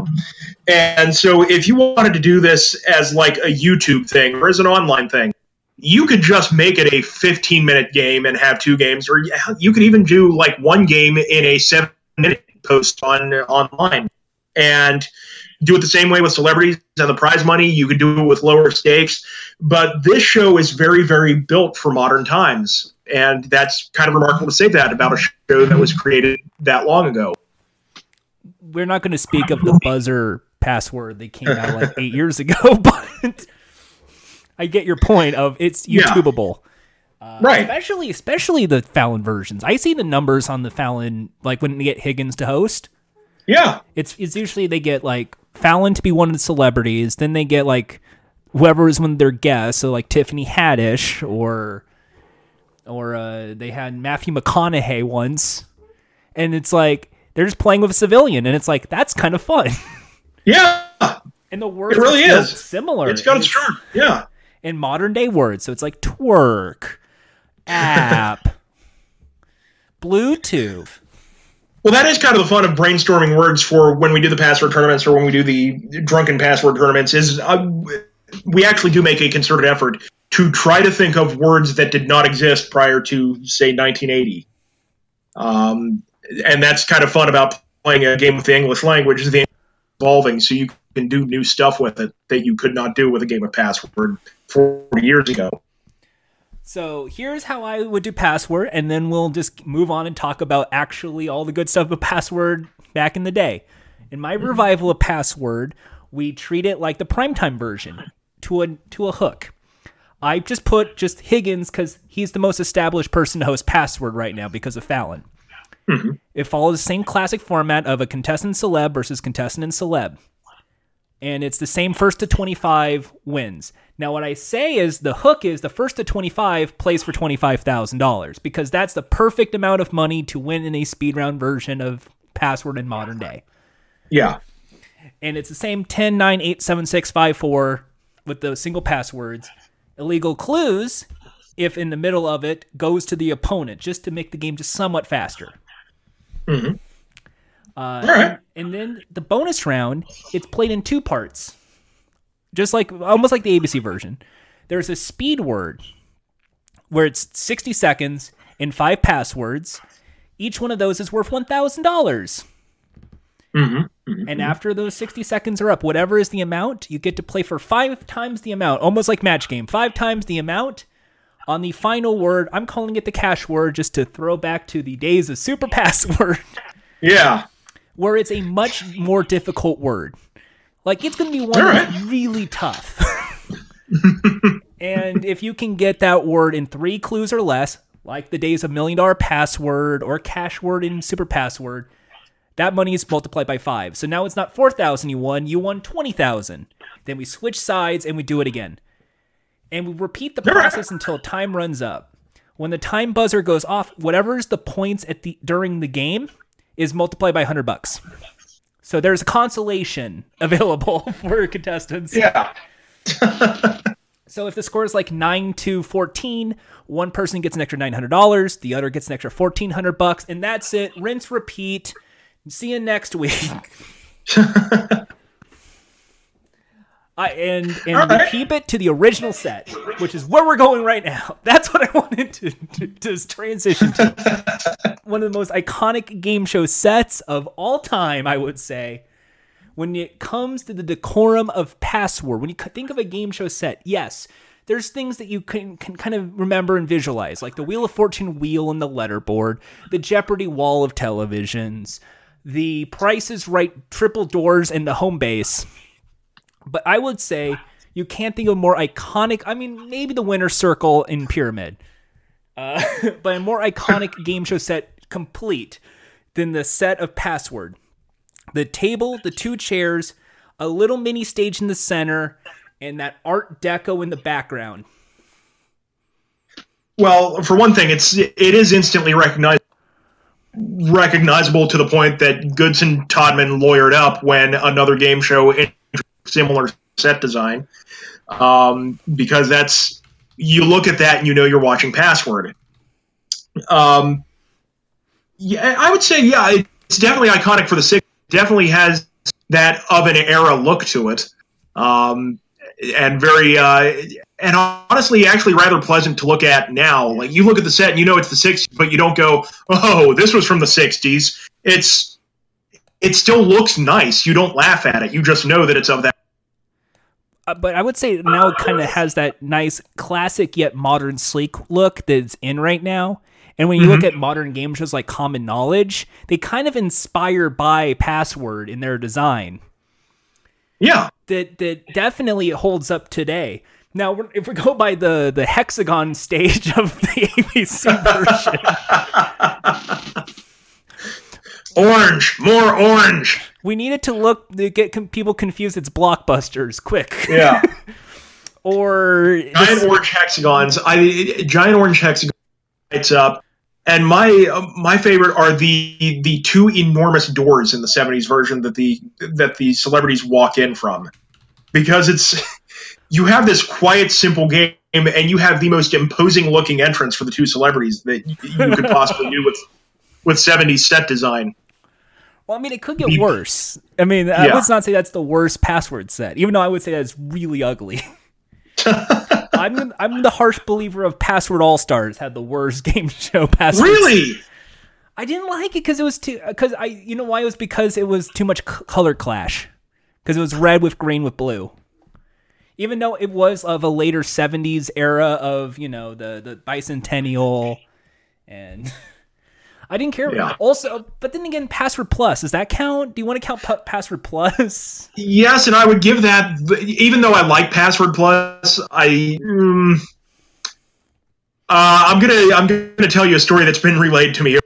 And so, if you wanted to do this as like a YouTube thing or as an online thing, you could just make it a 15 minute game and have two games, or you could even do like one game in a seven minute post on online, and do it the same way with celebrities and the prize money. You could do it with lower stakes, but this show is very, very built for modern times, and that's kind of remarkable to say that about a show that was created that long ago. We're not going to speak of the buzzer password that came out like eight years ago, but I get your point of it's Yeah. Uh, Right. Especially, especially the Fallon versions. I see the numbers on the Fallon, like when they get Higgins to host. Yeah, It's it's usually they get like Fallon to be one of the celebrities, then they get like whoever is one of their guests, so like Tiffany Haddish or or uh, they had Matthew McConaughey once, and it's like they're just playing with a civilian, and it's like that's kind of fun. yeah, And the words It really are is. similar. it's got its charm. Yeah. in modern day words. So it's like twerk, app, Bluetooth. Well, that is kind of the fun of brainstorming words for when we do the password tournaments or when we do the drunken password tournaments. Is uh, we actually do make a concerted effort to try to think of words that did not exist prior to, say, 1980. Um, and that's kind of fun about playing a game with the English language. is The evolving, so you can do new stuff with it that you could not do with a game of password 40 years ago. So here's how I would do password, and then we'll just move on and talk about actually all the good stuff of password back in the day. In my mm-hmm. revival of password, we treat it like the primetime version to a to a hook. I just put just Higgins because he's the most established person to host password right now because of Fallon. Mm-hmm. It follows the same classic format of a contestant celeb versus contestant and celeb. And it's the same first to 25 wins. Now, what I say is the hook is the first to 25 plays for $25,000 because that's the perfect amount of money to win in a speed round version of Password in modern day. Yeah. And it's the same 10, 9, 8, 7, 6, 5, 4 with the single passwords. Illegal clues, if in the middle of it, goes to the opponent just to make the game just somewhat faster. Mhm. Uh, right. and then the bonus round, it's played in two parts, just like almost like the ABC version. There's a speed word where it's 60 seconds and five passwords. Each one of those is worth one dollars. Mm-hmm. Mm-hmm. And after those 60 seconds are up, whatever is the amount, you get to play for five times the amount, almost like match game, five times the amount. On the final word, I'm calling it the cash word just to throw back to the days of super password, yeah. Where it's a much more difficult word. Like it's going to be one All that's really tough. and if you can get that word in three clues or less, like the days of million dollar password or cash word in super password, that money is multiplied by five. So now it's not 4,000 you won, you won 20,000. Then we switch sides and we do it again. And we repeat the process until time runs up. When the time buzzer goes off, whatever's the points at the during the game is multiplied by 100 bucks. So there's a consolation available for contestants. Yeah. So if the score is like 9 to 14, one person gets an extra $900, the other gets an extra 1400 bucks, and that's it. Rinse, repeat. See you next week. I, and and All we right. keep it to the original set, which is where we're going right now. That's what I wanted to, to, to transition to. One of the most iconic game show sets of all time, I would say when it comes to the decorum of password, when you think of a game show set, yes, there's things that you can, can kind of remember and visualize, like the Wheel of Fortune wheel and the letterboard, the Jeopardy wall of televisions, the Price is Right triple doors and the home base. But I would say you can't think of a more iconic. I mean, maybe the Winner's Circle in Pyramid, uh, but a more iconic game show set complete than the set of Password the table, the two chairs, a little mini stage in the center, and that Art Deco in the background. Well, for one thing, it's it is instantly recognized recognizable to the point that Goodson Todman lawyered up when another game show introduced similar set design, um, because that's you look at that and you know you're watching Password. Um, yeah, I would say yeah, it's definitely iconic for the six. Definitely has that of an era look to it, um, and very uh, and honestly, actually rather pleasant to look at now. Like you look at the set and you know it's the '60s, but you don't go, "Oh, this was from the '60s." It's it still looks nice. You don't laugh at it. You just know that it's of that. Uh, but I would say now it kind of has that nice classic yet modern sleek look that's in right now. And when you look at modern game shows like Common Knowledge, they kind of inspire by Password in their design. Yeah, that that definitely holds up today. Now, if we go by the the hexagon stage of the ABC version, orange, more orange. We need it to look to get people confused. It's blockbusters, quick, Yeah, or giant orange hexagons. I giant orange hexagons lights up. And my uh, my favorite are the the two enormous doors in the '70s version that the that the celebrities walk in from, because it's you have this quiet, simple game, and you have the most imposing looking entrance for the two celebrities that you you could possibly do with with '70s set design. Well, I mean, it could get worse. I mean, I Yeah. would not say that's the worst password set, even though I would say that's really ugly. I'm I'm the harsh believer of Password All Stars had the worst game show password. Really? I didn't like it because it was too. Because I, you know why it was because it was too much c- color clash. Because it was red with green with blue. Even though it was of a later '70s era of you know the the bicentennial, and I didn't care. Yeah. Also, but then again, Password Plus does that count? Do you want to count pa- Password Plus? Yes, and I would give that. Even though I like Password Plus, I. Mm, uh, I'm gonna I'm gonna tell you a story that's been relayed to me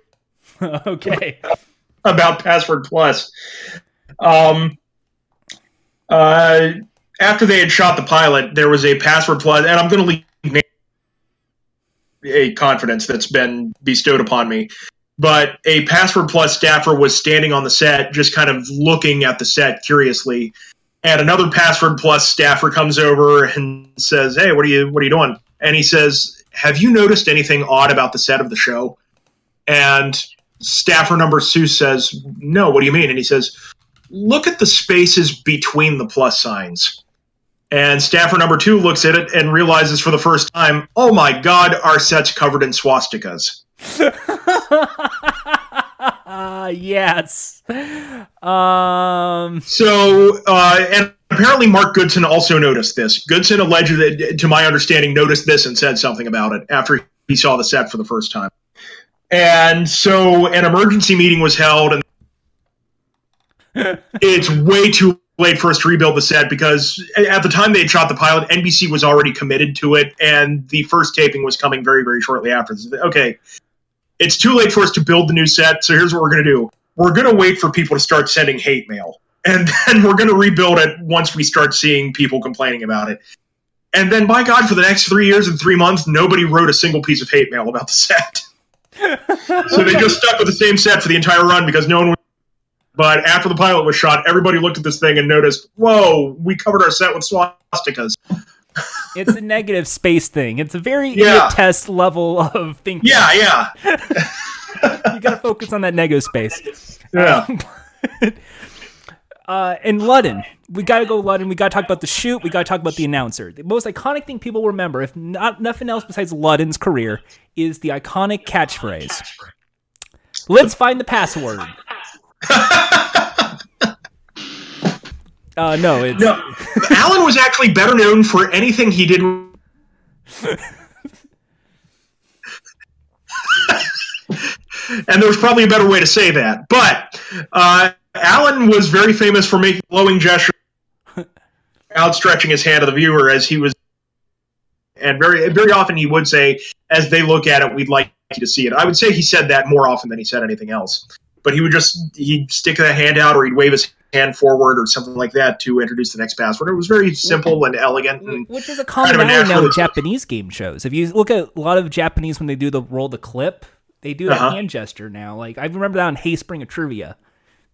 okay. about Password Plus. Um, uh, after they had shot the pilot, there was a Password Plus, and I'm going to leave a confidence that's been bestowed upon me. But a Password Plus staffer was standing on the set, just kind of looking at the set curiously. And another Password Plus staffer comes over and says, "Hey, what are you what are you doing?" And he says, "Have you noticed anything odd about the set of the show?" And staffer number two says, No, what do you mean? And he says, Look at the spaces between the plus signs. And staffer number two looks at it and realizes for the first time, Oh my God, our set's covered in swastikas. yes. Um. So, uh, and apparently Mark Goodson also noticed this. Goodson allegedly, to my understanding, noticed this and said something about it after he saw the set for the first time. And so an emergency meeting was held, and it's way too late for us to rebuild the set because at the time they had shot the pilot, NBC was already committed to it, and the first taping was coming very, very shortly after. Okay, it's too late for us to build the new set, so here's what we're going to do. We're going to wait for people to start sending hate mail, and then we're going to rebuild it once we start seeing people complaining about it. And then, by God, for the next three years and three months, nobody wrote a single piece of hate mail about the set. so they just stuck with the same set for the entire run because no one. But after the pilot was shot, everybody looked at this thing and noticed, "Whoa, we covered our set with swastikas." It's a negative space thing. It's a very yeah. test level of thinking. Yeah, yeah. you got to focus on that negative space. Yeah. uh, and Ludden, we got to go Ludden. We got to talk about the chute. We got to talk about the announcer. The most iconic thing people remember, if not nothing else besides Ludden's career, is the iconic catchphrase. Let's find the password. Uh, no, it's no. Allen was actually better known for anything he did. and there was probably a better way to say that, but uh, Allen was very famous for making glowing gestures, outstretching his hand to the viewer as he was, and very very often he would say, "As they look at it, we'd like you to see it." I would say he said that more often than he said anything else. But he would just he'd stick that hand out or he'd wave his hand forward or something like that to introduce the next password. It was very simple and elegant, and which is a common kind of now with Japanese game shows. If you look at a lot of Japanese when they do the roll the clip, they do that uh-huh. hand gesture now. Like I remember that on Hey Spring of Trivia,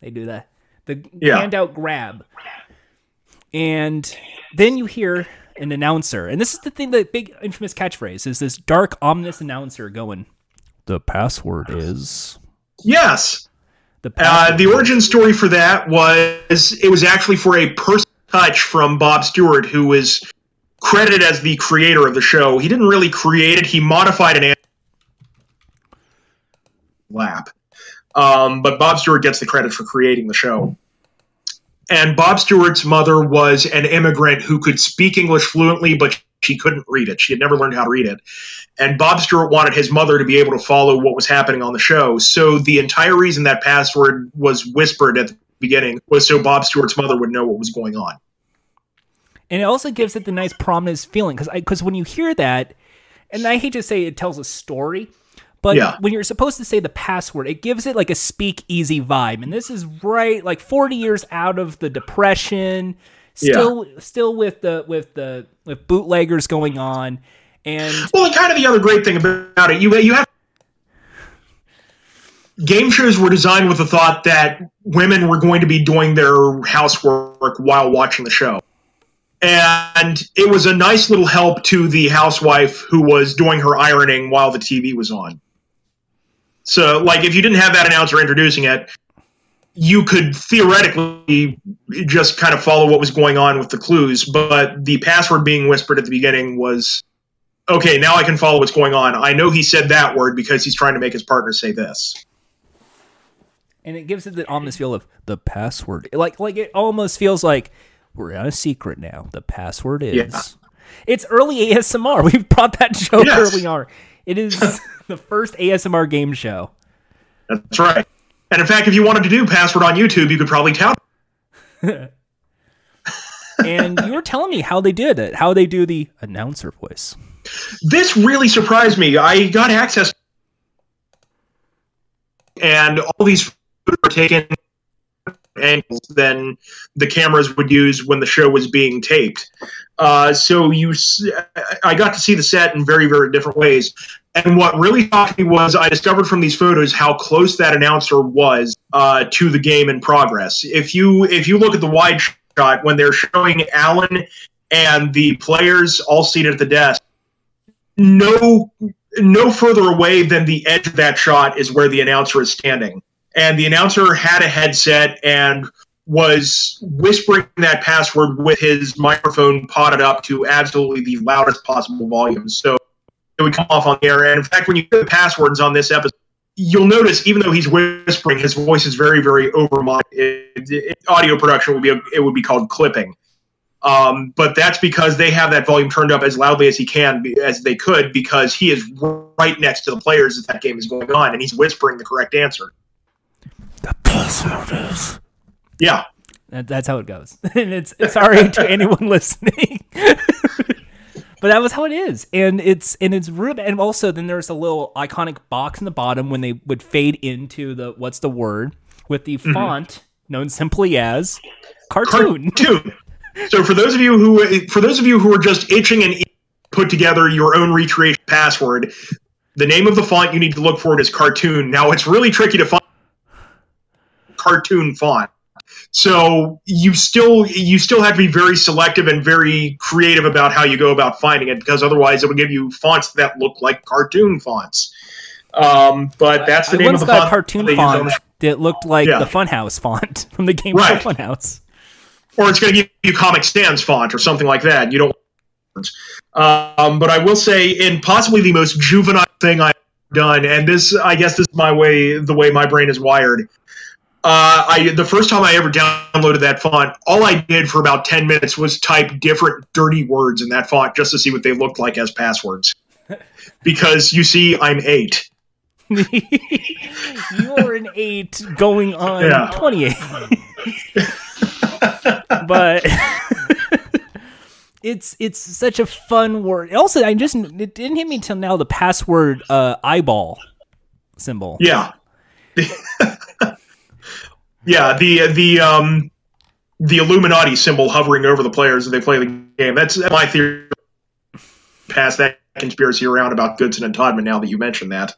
they do that the yeah. handout grab, and then you hear an announcer, and this is the thing, the big infamous catchphrase is this dark ominous announcer going, "The password is." Yes. The, uh, the origin story for that was it was actually for a personal touch from Bob Stewart, who was credited as the creator of the show. He didn't really create it; he modified an lap. Um, but Bob Stewart gets the credit for creating the show. And Bob Stewart's mother was an immigrant who could speak English fluently, but she couldn't read it. She had never learned how to read it. And Bob Stewart wanted his mother to be able to follow what was happening on the show. So the entire reason that password was whispered at the beginning was so Bob Stewart's mother would know what was going on. And it also gives it the nice prominence feeling because because when you hear that, and I hate to say it tells a story, but yeah. when you're supposed to say the password, it gives it like a speakeasy vibe. And this is right like 40 years out of the depression, still yeah. still with the with the with bootleggers going on. And well, and kind of the other great thing about it, you you have game shows were designed with the thought that women were going to be doing their housework while watching the show. And it was a nice little help to the housewife who was doing her ironing while the TV was on. So, like, if you didn't have that announcer introducing it, you could theoretically just kind of follow what was going on with the clues. But the password being whispered at the beginning was okay, now I can follow what's going on. I know he said that word because he's trying to make his partner say this. And it gives it the ominous feel of the password. Like, like it almost feels like we're on a secret now. The password is. Yeah. It's early ASMR. We've brought that joke yes. early on. It is the first ASMR game show. That's right. And in fact, if you wanted to do password on YouTube, you could probably tell. and you were telling me how they did it, how they do the announcer voice. This really surprised me. I got access, and all these were taken angles than the cameras would use when the show was being taped. Uh, so you, I got to see the set in very, very different ways. And what really shocked me was I discovered from these photos how close that announcer was uh, to the game in progress. If you if you look at the wide shot when they're showing Allen and the players all seated at the desk, no no further away than the edge of that shot is where the announcer is standing. And the announcer had a headset and was whispering that password with his microphone potted up to absolutely the loudest possible volume. So it would come off on the air. And in fact, when you hear the passwords on this episode, you'll notice even though he's whispering, his voice is very, very over audio production would be it would be called clipping. Um, but that's because they have that volume turned up as loudly as he can, as they could, because he is right next to the players as that game is going on, and he's whispering the correct answer. The password is. Yeah, that, that's how it goes, and it's sorry to anyone listening. but that was how it is, and it's and it's rude. And also, then there's a little iconic box in the bottom when they would fade into the what's the word with the mm-hmm. font known simply as cartoon. Cartoon. So for those of you who for those of you who are just itching and put together your own recreation password, the name of the font you need to look for it is cartoon. Now it's really tricky to find cartoon font. So you still you still have to be very selective and very creative about how you go about finding it because otherwise it would give you fonts that look like cartoon fonts. Um, but that's the I name of the font. cartoon font that looked like yeah. the Funhouse font from the game right. Funhouse or it's going to give you Comic Sans font or something like that. You don't. Um, but I will say, in possibly the most juvenile thing I've done, and this, I guess, this is my way, the way my brain is wired. Uh, I the first time I ever downloaded that font, all I did for about ten minutes was type different dirty words in that font just to see what they looked like as passwords. because you see, I'm eight. You're an eight going on yeah. twenty-eight. but it's it's such a fun word. Also, I just it didn't hit me until now the password uh, eyeball symbol. Yeah, yeah. The the um the Illuminati symbol hovering over the players as they play the game. That's my theory. Pass that conspiracy around about Goodson and Todman. Now that you mention that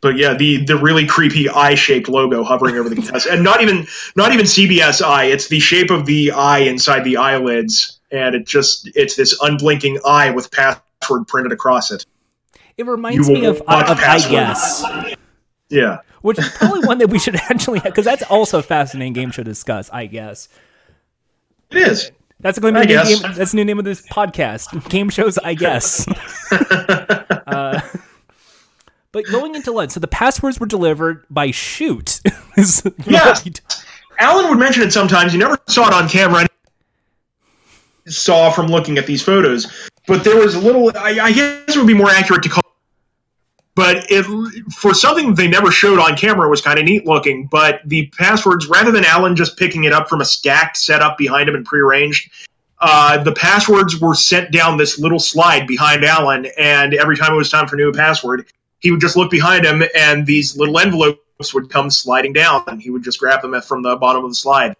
but yeah, the the really creepy eye shaped logo hovering over the contestant, and not even not even CBS eye. It's the shape of the eye inside the eyelids, and it just it's this unblinking eye with password printed across it. It reminds me of, of I guess. Yeah, which is probably one that we should actually have because that's also a fascinating game show to discuss. I guess it is. That's going to be the game. That's the new name of this podcast. Game shows, I guess. uh, but going into Lud, so the passwords were delivered by Chute. yeah. Allen would mention it sometimes. You never saw it on camera. Saw from looking at these photos, but there was a little. I, I guess it would be more accurate to call. But it for something they never showed on camera was kind of neat looking. But the passwords, rather than Allen just picking it up from a stacked setup behind him and prearranged, uh, the passwords were sent down this little slide behind Allen, and every time it was time for a new password, he would just look behind him and these little envelopes would come sliding down and he would just grab them from the bottom of the slide.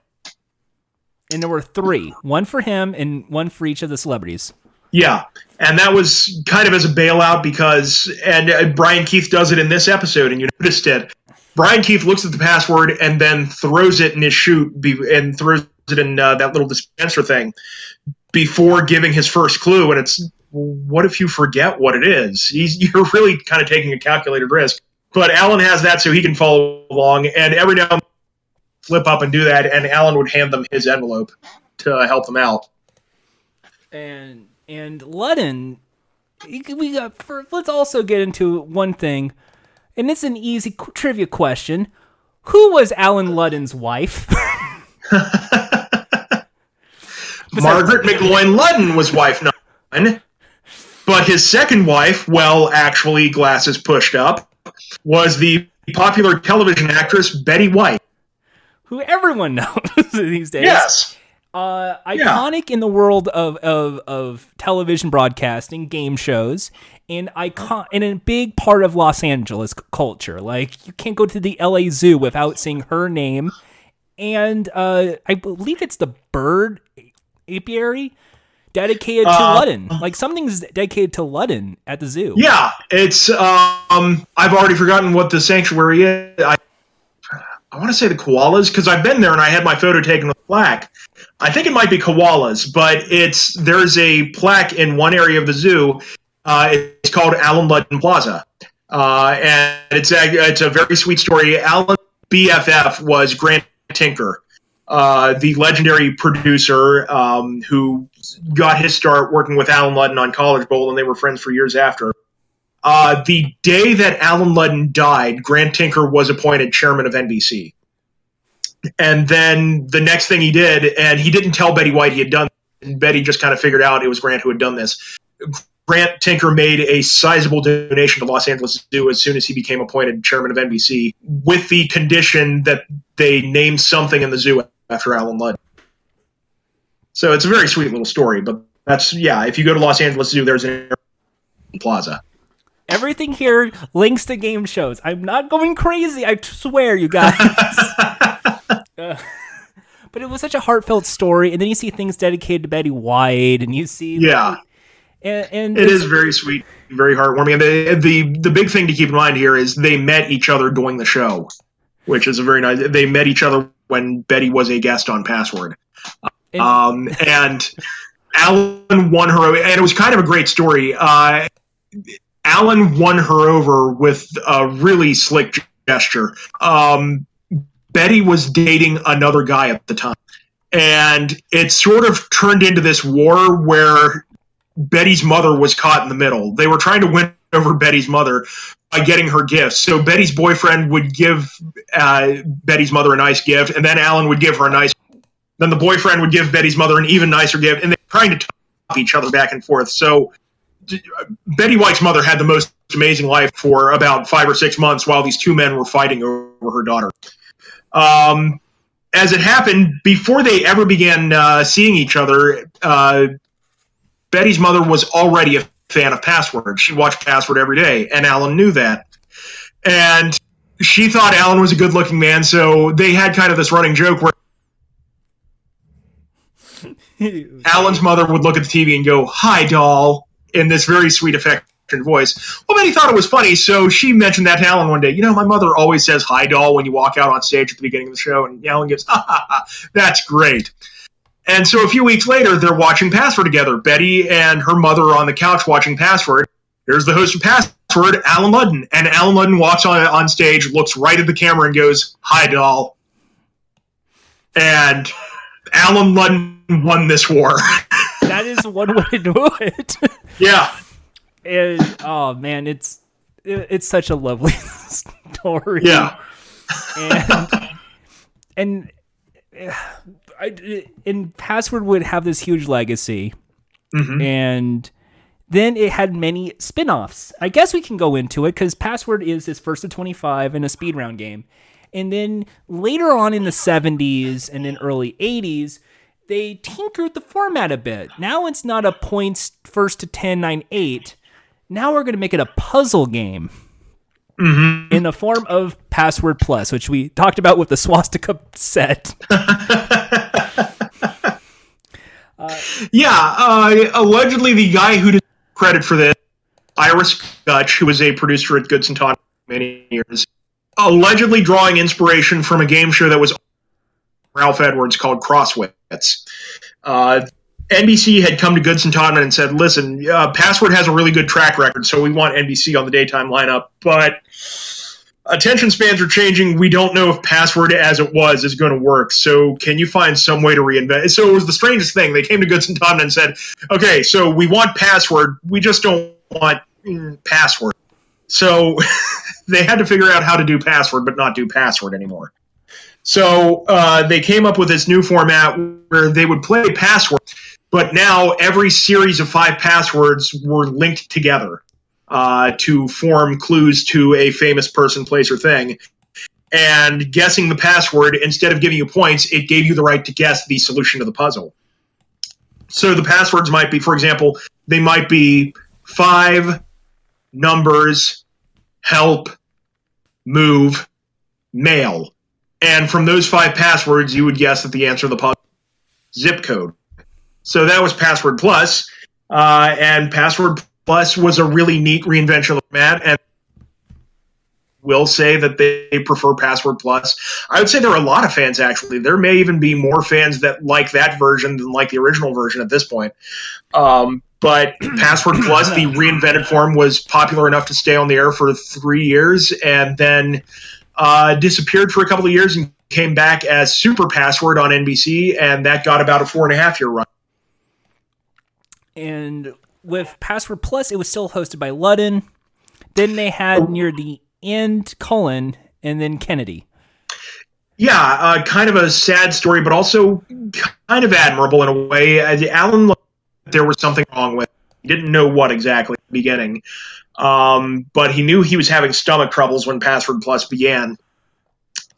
And there were three one for him and one for each of the celebrities. Yeah. And that was kind of as a bailout because, and uh, Brian Keith does it in this episode, and you noticed it. Brian Keith looks at the password and then throws it in his chute and throws it in uh, that little dispenser thing before giving his first clue. And it's what if you forget what it is? He's, you're really kind of taking a calculated risk. But Allen has that so he can follow along, and every now and then flip up and do that, and Allen would hand them his envelope to help them out. And and Ludden, we got. For, let's also get into one thing, and it's an easy trivia question: Who was Allen Ludden's wife? Margaret McGloin Ludden was wife number one. But his second wife, well, actually, glasses pushed up, was the popular television actress Betty White. Who everyone knows these days. Yes. Uh, iconic yeah. in the world of, of, of television broadcasting, game shows, and icon and a big part of Los Angeles culture. Like you can't go to the LA Zoo without seeing her name, and uh, I believe it's the bird apiary dedicated to uh, Ludden. Like something's dedicated to Ludden at the zoo. Yeah, it's. Um, I've already forgotten what the sanctuary is. I, I want to say the koalas because I've been there and I had my photo taken with plaque. I think it might be koalas, but it's there's a plaque in one area of the zoo. Uh, it's called Allen Ludden Plaza, uh, and it's a it's a very sweet story. Allen BFF was Grant Tinker, uh, the legendary producer um, who got his start working with Allen Ludden on College Bowl, and they were friends for years after. Uh, the day that Allen Ludden died, Grant Tinker was appointed chairman of NBC. And then the next thing he did, and he didn't tell Betty White he had done. And Betty just kind of figured out it was Grant who had done this. Grant Tinker made a sizable donation to Los Angeles Zoo as soon as he became appointed chairman of NBC, with the condition that they name something in the zoo after Allen Ludd. So it's a very sweet little story, but that's yeah. If you go to Los Angeles Zoo, there's an plaza. Everything here links to game shows. I'm not going crazy. I swear, you guys. uh, but it was such a heartfelt story, and then you see things dedicated to Betty White, and you see yeah. And, and it is very sweet, very heartwarming. And the, the the big thing to keep in mind here is they met each other during the show, which is a very nice. They met each other when Betty was a guest on Password, and, um, and Allen won her, and it was kind of a great story. Uh, Allen won her over with a really slick gesture. Um, Betty was dating another guy at the time. And it sort of turned into this war where Betty's mother was caught in the middle. They were trying to win over Betty's mother by getting her gifts. So Betty's boyfriend would give uh, Betty's mother a nice gift, and then Allen would give her a nice. Then the boyfriend would give Betty's mother an even nicer gift, and they're trying to top each other back and forth. So Betty White's mother had the most amazing life for about five or six months while these two men were fighting over her daughter. Um, as it happened, before they ever began uh, seeing each other, uh, Betty's mother was already a fan of Password. She watched Password every day, and Allen knew that. And she thought Allen was a good looking man, so they had kind of this running joke where Allen's mother would look at the TV and go, Hi, doll, in this very sweet, affectionate voice. Well, Betty thought it was funny, so she mentioned that to Allen one day. You know, my mother always says hi, doll, when you walk out on stage at the beginning of the show, and Allen gives, ha ha ha, that's great. And so a few weeks later, they're watching Password together. Betty and her mother are on the couch watching Password. Here's the host of Password, Allen Ludden. And Allen Ludden walks on, on stage, looks right at the camera, and goes, Hi, doll. And Allen Ludden won this war. that is one way to do it. Yeah. And, oh, man, it's it's such a lovely story. Yeah. And, and I, and Password would have this huge legacy, mm-hmm. and then it had many spin-offs. I guess we can go into it because Password is his first of 25 in a speed round game. And then later on in the 70s and then early 80s, they tinkered the format a bit. Now it's not a points first to 10, 9, 8. Now we're going to make it a puzzle game. Mm-hmm. in the form of Password Plus, which we talked about with the swastika set. uh, yeah, uh, allegedly the guy who did credit for this, Ira Skutch, who was a producer at Goodson Todd many years, allegedly drawing inspiration from a game show that was Ralph Edwards called Crosswits. Uh, NBC had come to Goodson Todman and said, "Listen, uh, Password has a really good track record, so we want NBC on the daytime lineup, but." Attention spans are changing. We don't know if Password as it was is going to work. So, can you find some way to reinvent? So, it was the strangest thing. They came to Goodson Todman and said, "Okay, so we want Password. We just don't want mm, Password." So, they had to figure out how to do Password, but not do Password anymore. So, uh, they came up with this new format where they would play Password but now every series of five passwords were linked together uh, to form clues to a famous person, place, or thing. And guessing the password, instead of giving you points, it gave you the right to guess the solution to the puzzle. So the passwords might be, for example, they might be five numbers, help, move, mail. And from those five passwords, you would guess that the answer to the puzzle zip code so that was Password Plus, uh, and Password Plus was a really neat reinvention of Matt, and will say that they prefer Password Plus. I would say there are a lot of fans actually. There may even be more fans that like that version than like the original version at this point. Um, but Password Plus, the reinvented form, was popular enough to stay on the air for three years and then uh, disappeared for a couple of years and came back as Super Password on NBC, and that got about a four and a half year run. And with Password Plus, it was still hosted by Ludden. then they had near the end Cullen and then Kennedy. Yeah, uh, kind of a sad story, but also kind of admirable in a way. Allen, there was something wrong with. He didn't know what exactly at the beginning, um, but he knew he was having stomach troubles when Password Plus began.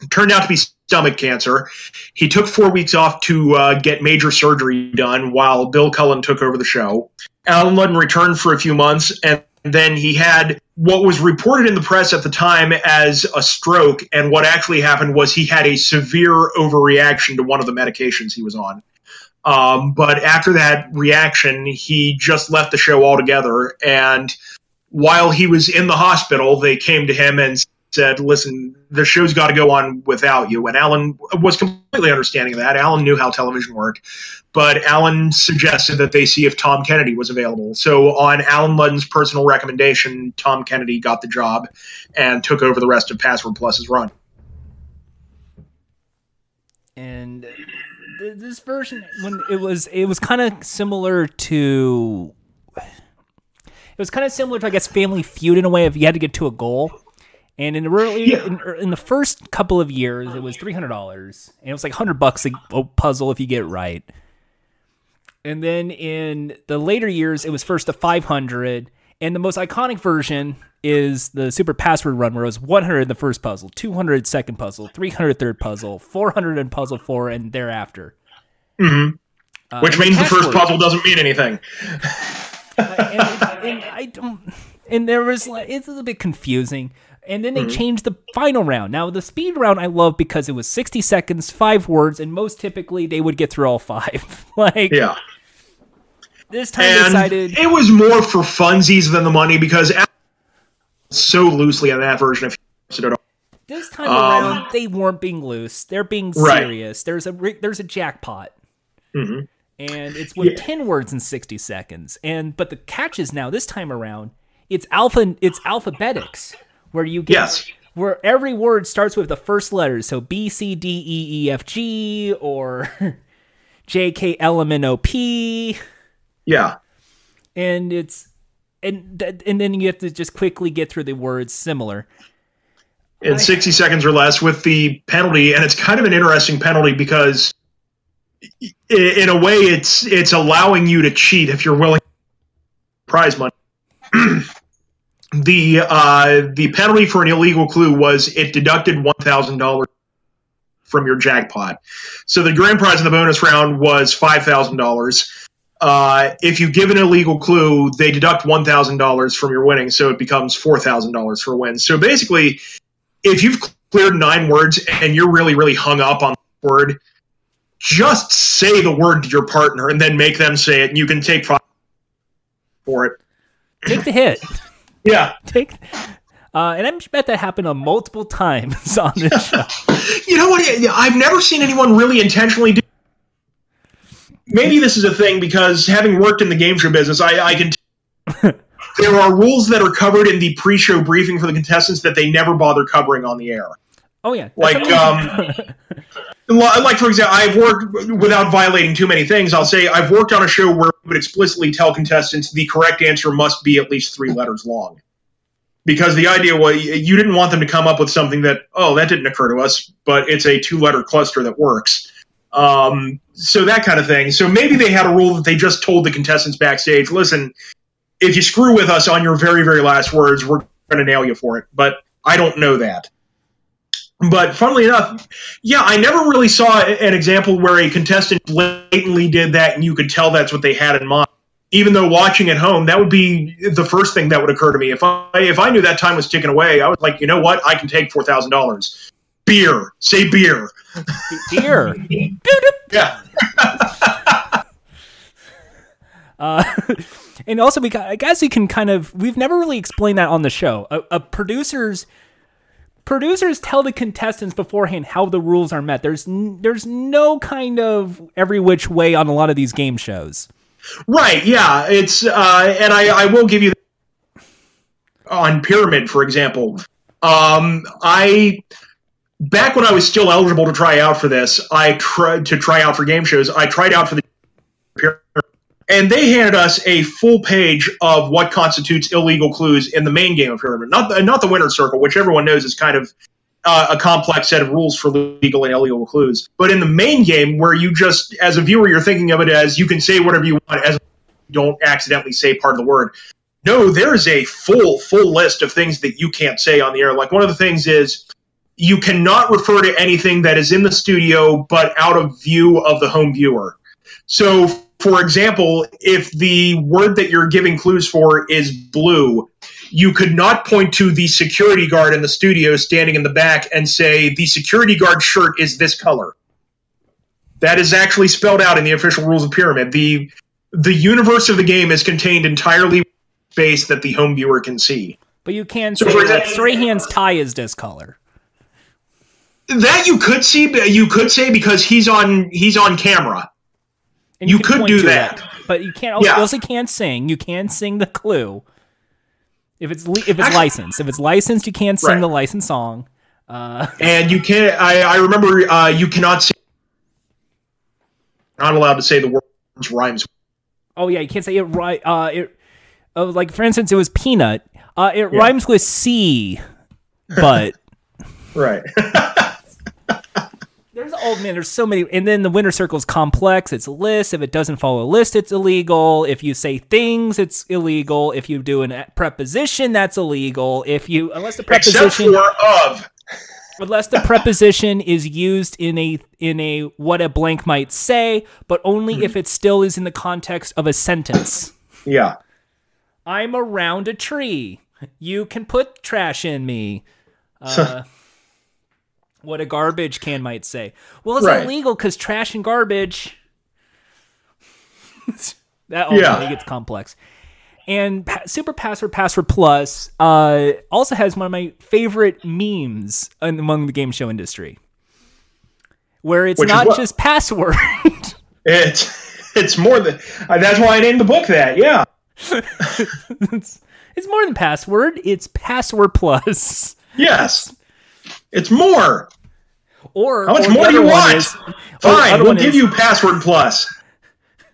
It turned out to be stomach cancer. He took four weeks off to uh, get major surgery done while Bill Cullen took over the show. Allen Ludden returned for a few months, and then he had what was reported in the press at the time as a stroke. And what actually happened was he had a severe overreaction to one of the medications he was on. Um, but after that reaction, he just left the show altogether. And while he was in the hospital, they came to him and said, "Listen, the show's got to go on without you." And Allen was completely understanding of that. Allen knew how television worked, but Allen suggested that they see if Tom Kennedy was available. So, on Allen Ludden's personal recommendation, Tom Kennedy got the job and took over the rest of Password Plus's run. And this version, when it was, it was kind of similar to. It was kind of similar to, I guess, Family Feud in a way. If you had to get to a goal, and in the early, Yeah. in, in the first couple of years, it was three hundred dollars, and it was like hundred bucks a, puzzle if you get it right. And then in the later years, it was first to five hundred, and the most iconic version is the super password run, where it was one hundred the first puzzle, 200 second puzzle, 300 third puzzle, four hundred in puzzle four, and thereafter. hmm Uh, Which means the first puzzle doesn't mean anything. and, and I don't. And there was like it's a bit confusing. And then they Mm-hmm. changed the final round. Now the speed round I love because it was sixty seconds, five words, and most typically they would get through all five. like Yeah. this time And decided. it was more for funsies than the money because so loosely on that version of it at all. This time Um, around, they weren't being loose. They're being Right. serious. There's a there's a jackpot, Mhm. and it's with Yeah. ten words in sixty seconds. And but the catch is now this time around, it's alpha. It's alphabetics where you get Yes. where every word starts with the first letters. So B C D E E F G or J K L M N O P, Yeah. and it's and th- and then you have to just quickly get through the words similar. in 60 seconds or less with the penalty and it's kind of an interesting penalty because in a way it's it's allowing you to cheat if you're willing prize money the uh, the penalty for an illegal clue was it deducted $1000 from your jackpot so the grand prize in the bonus round was $5000 uh, if you give an illegal clue, they deduct one thousand dollars from your winnings, so it becomes four thousand dollars for a win. So basically, if you've cleared nine words and you're really, really hung up on the word, just say the word to your partner and then make them say it, and you can take five for it. Take the hit. Yeah, Take. Uh, and I bet that happened on multiple times on this show. you know what? I've never seen anyone really intentionally do. Maybe this is a thing because having worked in the game show business, I, I can. there are rules that are covered in the pre-show briefing for the contestants that they never bother covering on the air. Oh yeah, Like, um, like for example, I've worked without violating too many things. I'll say I've worked on a show where we would explicitly tell contestants the correct answer must be at least three letters long, because the idea was you didn't want them to come up with something that oh that didn't occur to us, but it's a two-letter cluster that works. Um, so that kind of thing. So maybe they had a rule that they just told the contestants backstage, listen, if you screw with us on your very very last words, we're going to nail you for it. But I don't know that. But funnily enough, yeah, I never really saw an example where a contestant blatantly did that and you could tell that's what they had in mind. Even though watching at home, that would be the first thing that would occur to me. If I if I knew that time was ticking away, I was like, you know what? I can take four thousand dollars. Beer. Say beer. beer. Yeah. Uh, and also, we got, I guess we can kind of we've never really explained that on the show. a, uh, producers producers tell the contestants beforehand how the rules are met. There's n- there's no kind of every which way on a lot of these game shows. Right. Yeah. It's uh, and I I will give you on pyramid for example. Um, I back when I was still eligible to try out for this, I tried to try out for game shows. I tried out for the pyramid. And they handed us a full page of what constitutes illegal clues in the main game of Pyramid, not the, not the Winner Circle, which everyone knows is kind of uh, a complex set of rules for legal and illegal clues. But in the main game, where you just, as a viewer, you're thinking of it as you can say whatever you want, as you don't accidentally say part of the word. No, there is a full, full list of things that you can't say on the air. Like one of the things is you cannot refer to anything that is in the studio but out of view of the home viewer. So, for example, if the word that you're giving clues for is blue, you could not point to the security guard in the studio standing in the back and say, the security guard shirt is this color. That is actually spelled out in the official rules of Pyramid. The the universe of the game is contained entirely space that the home viewer can see. But you can so say like Strahan's tie is this color. That you could see, you could say because he's on he's on camera. And you, you could do that. but you can't. Also, yeah. also can't sing. You can sing the clue. If it's if it's Actually, licensed, if it's licensed, you can't sing right. the licensed song. Uh, and you can't. I, I remember uh, you cannot sing. Not allowed to say the words rhymes. Oh yeah, you can't say it right. Uh, it uh, like for instance, it was peanut. Uh, it yeah. rhymes with C, but right. oh man, there's so many, and then the winner circle is complex. It's a list. If it doesn't follow a list, it's illegal. If you say things, it's illegal. If you do a preposition, that's illegal. If you unless the preposition of unless the preposition is used in a in a what a blank might say, but only mm-hmm. if it still is in the context of a sentence. Yeah. I'm around a tree. You can put trash in me. Uh, what a garbage can might say. Well, it's right. illegal because trash and garbage. that ultimately yeah. gets complex. And pa- Super Password Password Plus uh, also has one of my favorite memes among the game show industry, where it's Which not just password. it's it's more than uh, that's why I named the book that. Yeah. it's, it's more than password. It's password plus. Yes, it's more. Or how much or more do you want? Is, Fine, we'll give is, you password plus.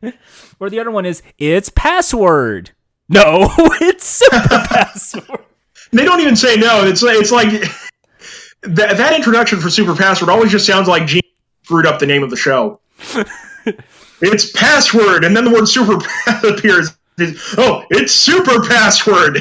Or the other one is it's password. No, it's super password. They don't even say no. It's it's like that, that introduction for super password always just sounds like Gene screwed up the name of the show. it's password, and then the word super appears oh, it's super password.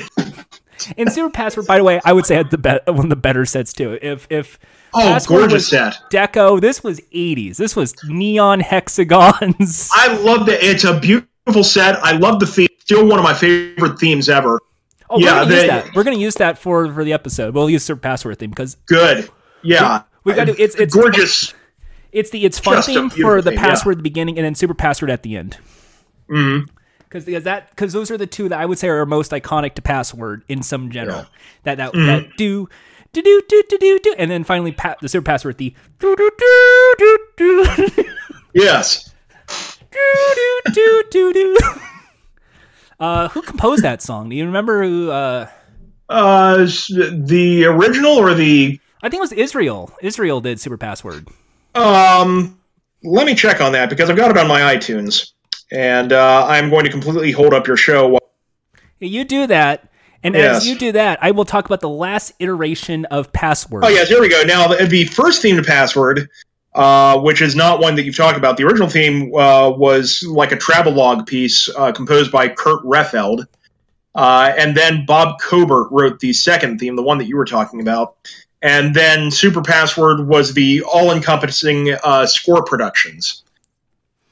And super password, by the way, I would say had the be- one of the better sets too. If if oh, gorgeous set deco, this was '80s. This was neon hexagons. I love it. It's a beautiful set. I love the theme. Still one of my favorite themes ever. Oh, yeah, we're gonna use that. We're gonna use that for for the episode. We'll use super password theme because good. Yeah, we, we got to. It's it's gorgeous. It's the it's fun Just theme for the theme, password yeah. at the beginning and then super password at the end. Mm-hmm because because that because those are the two that I would say are most iconic to password in some general. Yeah. That that mm-hmm. that do do do do do do do, and then finally pa- the super password the do do do do do. Yes. do do do do do. Uh, who composed that song? Do you remember who? Uh, uh, the original or the? I think it was Israel. Israel did Super Password. Um, let me check on that because I've got it on my iTunes and uh, I'm going to completely hold up your show. While- You do that, and yes. as you do that, I will talk about the last iteration of Password. Oh yes, here we go. Now the first theme to Password, uh, which is not one that you've talked about. The original theme uh, was like a travelogue piece uh, composed by Kurt Rehfeld. Uh, and then Bob Cobert wrote the second theme, the one that you were talking about. And then Super Password was the all encompassing uh, score productions.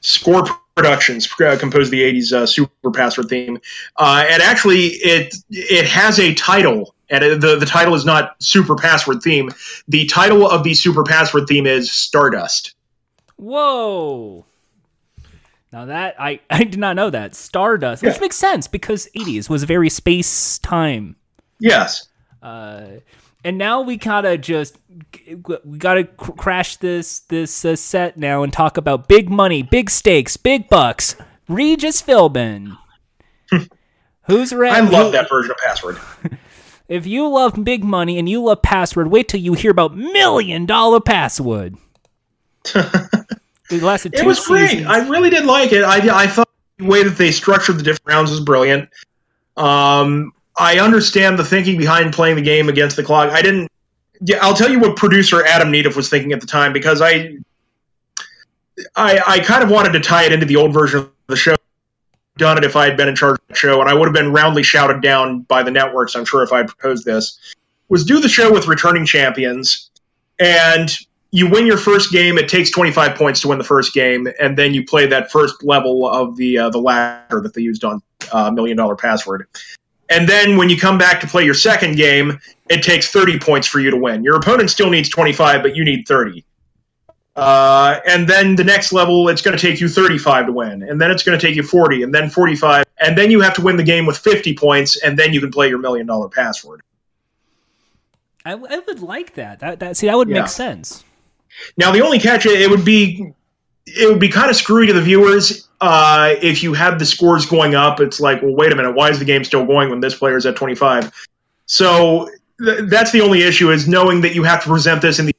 Score Productions uh, composed the '80s uh, Super Password theme, uh, and actually it it has a title, and the the title is not Super Password theme. The title of the Super Password theme is Stardust. Whoa! Now that I I did not know that Stardust, which makes sense because '80s was very space time. Yes. Uh, and now we gotta just we gotta cr- crash this this uh, set now and talk about big money, big stakes, big bucks. Regis Philbin. Who's ready? I love that version of Password. if you love big money and you love Password, wait till you hear about Million Dollar Password. it lasted. it was great. I really did like it. I I thought the way that they structured the different rounds was brilliant. Um, I understand the thinking behind playing the game against the clock. I didn't. Yeah, I'll tell you what producer Adam Nedeff was thinking at the time because I, I, I kind of wanted to tie it into the old version of the show. Done it if I had been in charge of the show, and I would have been roundly shouted down by the networks. I'm sure if I had proposed this, was do the show with returning champions, and you win your first game. It takes 25 points to win the first game, and then you play that first level of the uh, the ladder that they used on uh, Million Dollar Password. And then when you come back to play your second game, it takes 30 points for you to win. Your opponent still needs 25, but you need 30. Uh, and then the next level, it's going to take you 35 to win. And then it's going to take you 40, and then 45. And then you have to win the game with 50 points, and then you can play your million dollar password. I, I would like that. That, that see, that would Yeah. make sense. Now, the only catch, it would be it would be kind of screwy to the viewers uh, if you have the scores going up. It's like, well, wait a minute, why is the game still going when this player is at 25? So th- that's the only issue is knowing that you have to present this in the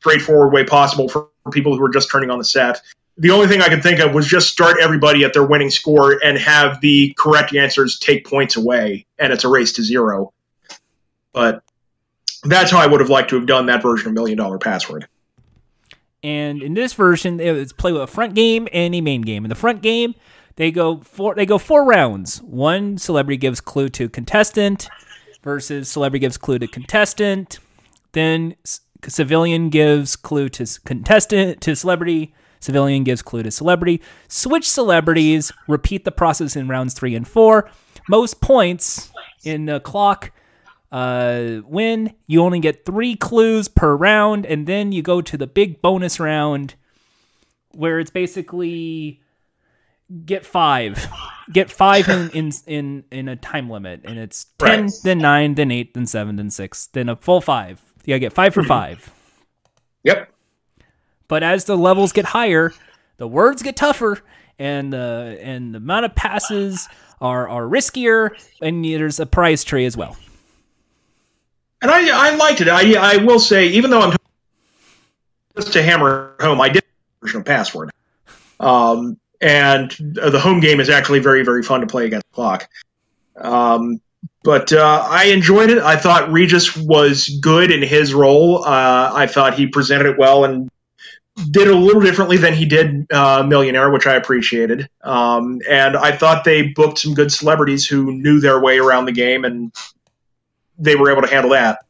straightforward way possible for people who are just turning on the set. The only thing I could think of was just start everybody at their winning score and have the correct answers take points away, and it's a race to zero. But that's how I would have liked to have done that version of Million Dollar Password. And in this version, it's play with a front game and a main game. In the front game, they go four. They go four rounds. One celebrity gives clue to contestant, versus celebrity gives clue to contestant. Then civilian gives clue to contestant to celebrity. Civilian gives clue to celebrity. Switch celebrities. Repeat the process in rounds three and four. Most points in the clock uh, win. You only get three clues per round, and then you go to the big bonus round where it's basically get five, get five in in in, in a time limit, and it's ten, Right. then nine, then eight, then seven, then six, then a full five. You gotta get five for five. Yep. But as the levels get higher, the words get tougher, and the and the amount of passes are are riskier, and there's a prize tree as well. And I, I liked it. I, I will say, even though I'm just to hammer home, I did version of password. Um, and the home game is actually very, very fun to play against the clock. Um, but uh, I enjoyed it. I thought Regis was good in his role. Uh, I thought he presented it well and did a little differently than he did uh, Millionaire, which I appreciated. Um, and I thought they booked some good celebrities who knew their way around the game and they were able to handle that.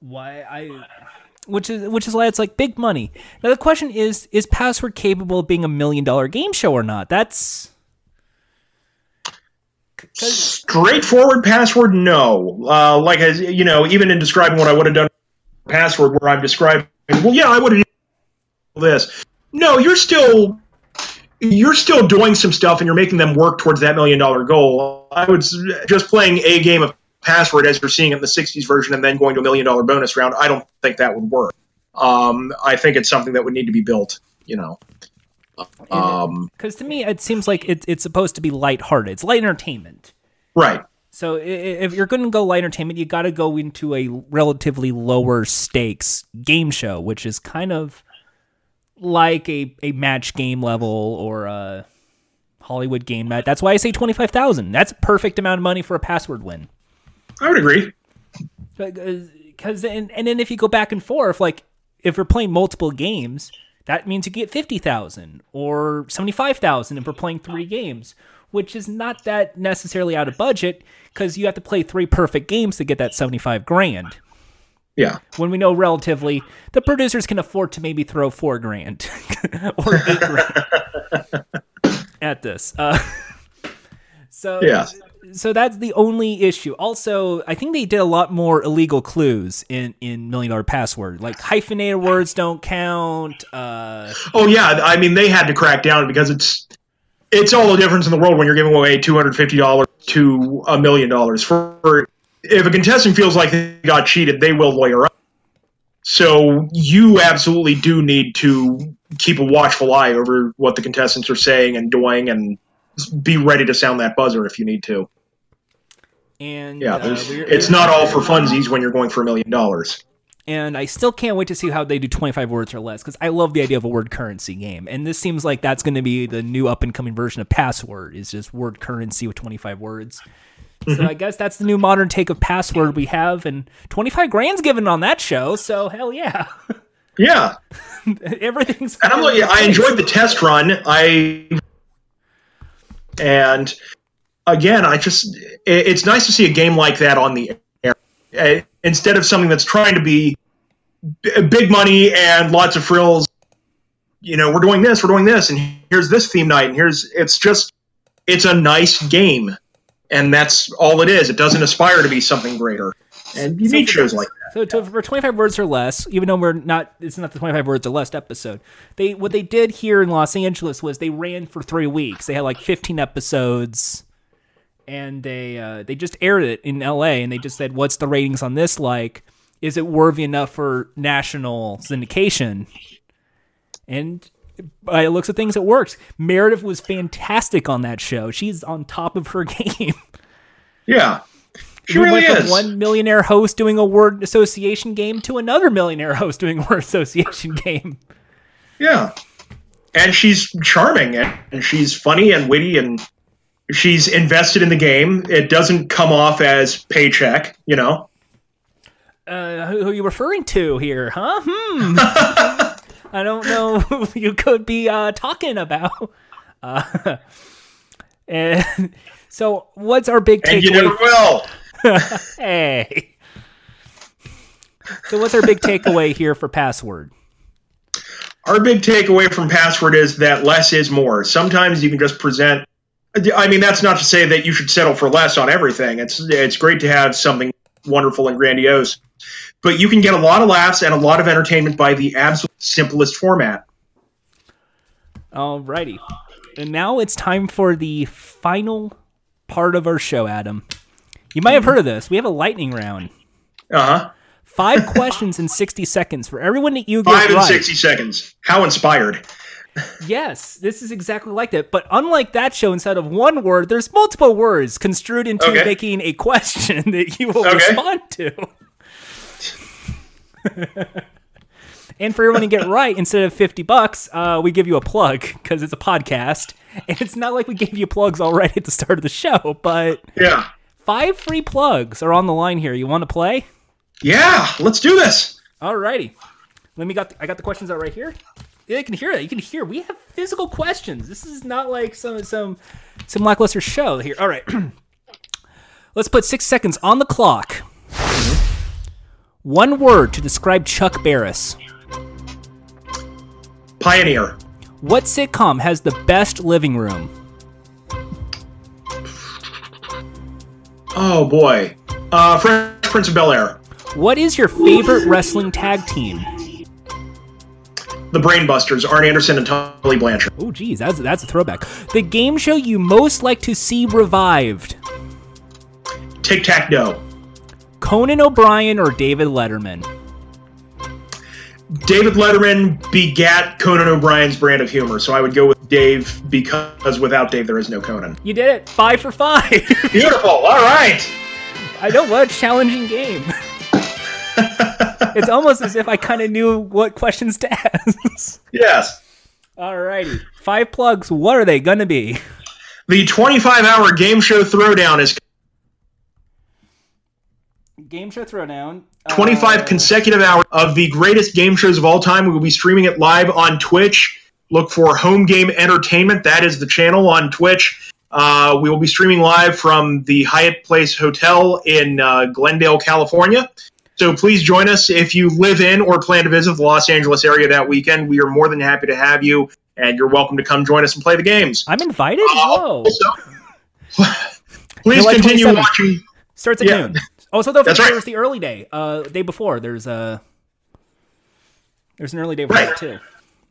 why I which is which is why it's like big money. Now the question is is Password capable of being a million dollar game show or not? That's Straightforward password, no. Uh, like as you know, even in describing what I would have done, password where I'm describing, well, yeah, I would have this. No, you're still you're still doing some stuff, and you're making them work towards that million dollar goal. I would s- just playing a game of password as you're seeing it in the '60s version, and then going to a million dollar bonus round. I don't think that would work. Um, I think it's something that would need to be built. You know. Um, because to me it seems like it, it's supposed to be lighthearted. It's light entertainment. right. So if you're going to go light entertainment, you got to go into a relatively lower stakes game show, which is kind of like a, a match game level or a Hollywood game. That's why I say twenty five thousand. That's a perfect amount of money for a password win. I would agree. because uh, and, and then if you go back and forth like if we're playing multiple games that means you get 50000 or 75000 if we're playing three games which is not that necessarily out of budget because you have to play three perfect games to get that 75 grand Yeah. when we know relatively the producers can afford to maybe throw four grand or eight grand at this uh, so Yeah. so that's the only issue. Also, I think they did a lot more illegal clues in in Million Dollar Password, like hyphenated words don't count. Uh, Oh yeah, I mean they had to crack down because it's it's all the difference in the world when you're giving away two hundred fifty dollars to a million dollars. For if a contestant feels like they got cheated, they will lawyer up. So you absolutely do need to keep a watchful eye over what the contestants are saying and doing, and be ready to sound that buzzer if you need to. and Yeah, uh, we're- it's not all for funsies when you're going for a million dollars. and I still can't wait to see how they do 25 words or less because I love the idea of a word currency game, and this seems like that's going to be the new up and coming version of Password is just word currency with 25 words. So I guess that's the new modern take of Password we have, and 25 grand's given on that show. So hell yeah, Yeah, everything's. and I'm like, I enjoyed the test run. I and again, I just it, it's nice to see a game like that on the air uh, instead of something that's trying to be b- big money and lots of frills. You know, we're doing this, we're doing this, and here's this theme night, and here's it's just it's a nice game, and that's all it is. It doesn't aspire to be something greater, and you So need shows like that. So to, for 25 words or less, even though we're not, it's not the 25 words or less episode. They what they did here in Los Angeles was they ran for three weeks. They had like 15 episodes, and they uh, they just aired it in L.A. and they just said, "What's the ratings on this like? Is it worthy enough for national syndication?" And by the looks of things, it works. Meredith was fantastic on that show. She's on top of her game. Yeah, she we really went from is. one millionaire host doing a word association game to another millionaire host doing a word association game. Yeah. And she's charming and, and she's funny and witty and she's invested in the game. It doesn't come off as paycheck, you know. Uh, who, who are you referring to here, huh? Hmm. I don't know who you could be uh, talking about. Uh, and so, what's our big And you never takeaway? will. Hey. So, what's our big takeaway here for password? Our big takeaway from Password is that less is more. Sometimes you can just present I mean that's not to say that you should settle for less on everything. It's it's great to have something wonderful and grandiose. But you can get a lot of laughs and a lot of entertainment by the absolute simplest format. Alrighty. And now it's time for the final part of our show, Adam. You might have heard of this. We have a lightning round. Uh-huh. Five questions in 60 seconds for everyone that you get Five and right. sixty seconds. How inspired. Yes, this is exactly like that. But unlike that show, instead of one word, there's multiple words construed into Okay. making a question that you will Okay. respond to. and for everyone to get right, instead of 50 bucks, uh, we give you a plug because it's a podcast. And it's not like we gave you plugs already at the start of the show, but Yeah. five free plugs are on the line here. You want to play? Yeah, let's do this. Alrighty. Let me got the, I got the questions out right here. Yeah, you can hear that. You can hear. We have physical questions. This is not like some some some lackluster show here. All right. Let's put six seconds on the clock. One word to describe Chuck Barris. Pioneer. What sitcom has the best living room? Oh boy. Uh Fresh Prince of Bel Air. What is your favorite wrestling tag team? The Brainbusters, Arn Anderson and Tully Blanchard. Oh, geez, that's that's a throwback. The game show you most like to see revived. Tic Tac Doe. Conan O'Brien or David Letterman? David Letterman begat Conan O'Brien's brand of humor, so I would go with Dave because without Dave there is no Conan. You did it. Five for five. Beautiful. All right. I know what a challenging game. it's almost as if I kind of knew what questions to ask. Yes. All righty. Five plugs. What are they going to be? The 25-hour game show throwdown is Game show throwdown. 25 Uh, consecutive hours of the greatest game shows of all time. We will be streaming it live on Twitch. Look for Home Game Entertainment. That is the channel on Twitch. Uh, we will be streaming live from the Hyatt Place Hotel in uh, Glendale, California. So please join us if you live in or plan to visit the Los Angeles area that weekend. We are more than happy to have you, and you're welcome to come join us and play the games. I'm invited? Whoa. Also, please July continue 27th. watching. Starts at yeah. noon. Oh, so That's forget right. there's the early day. Uh, day before. There's a. There's an early day for Right. that too.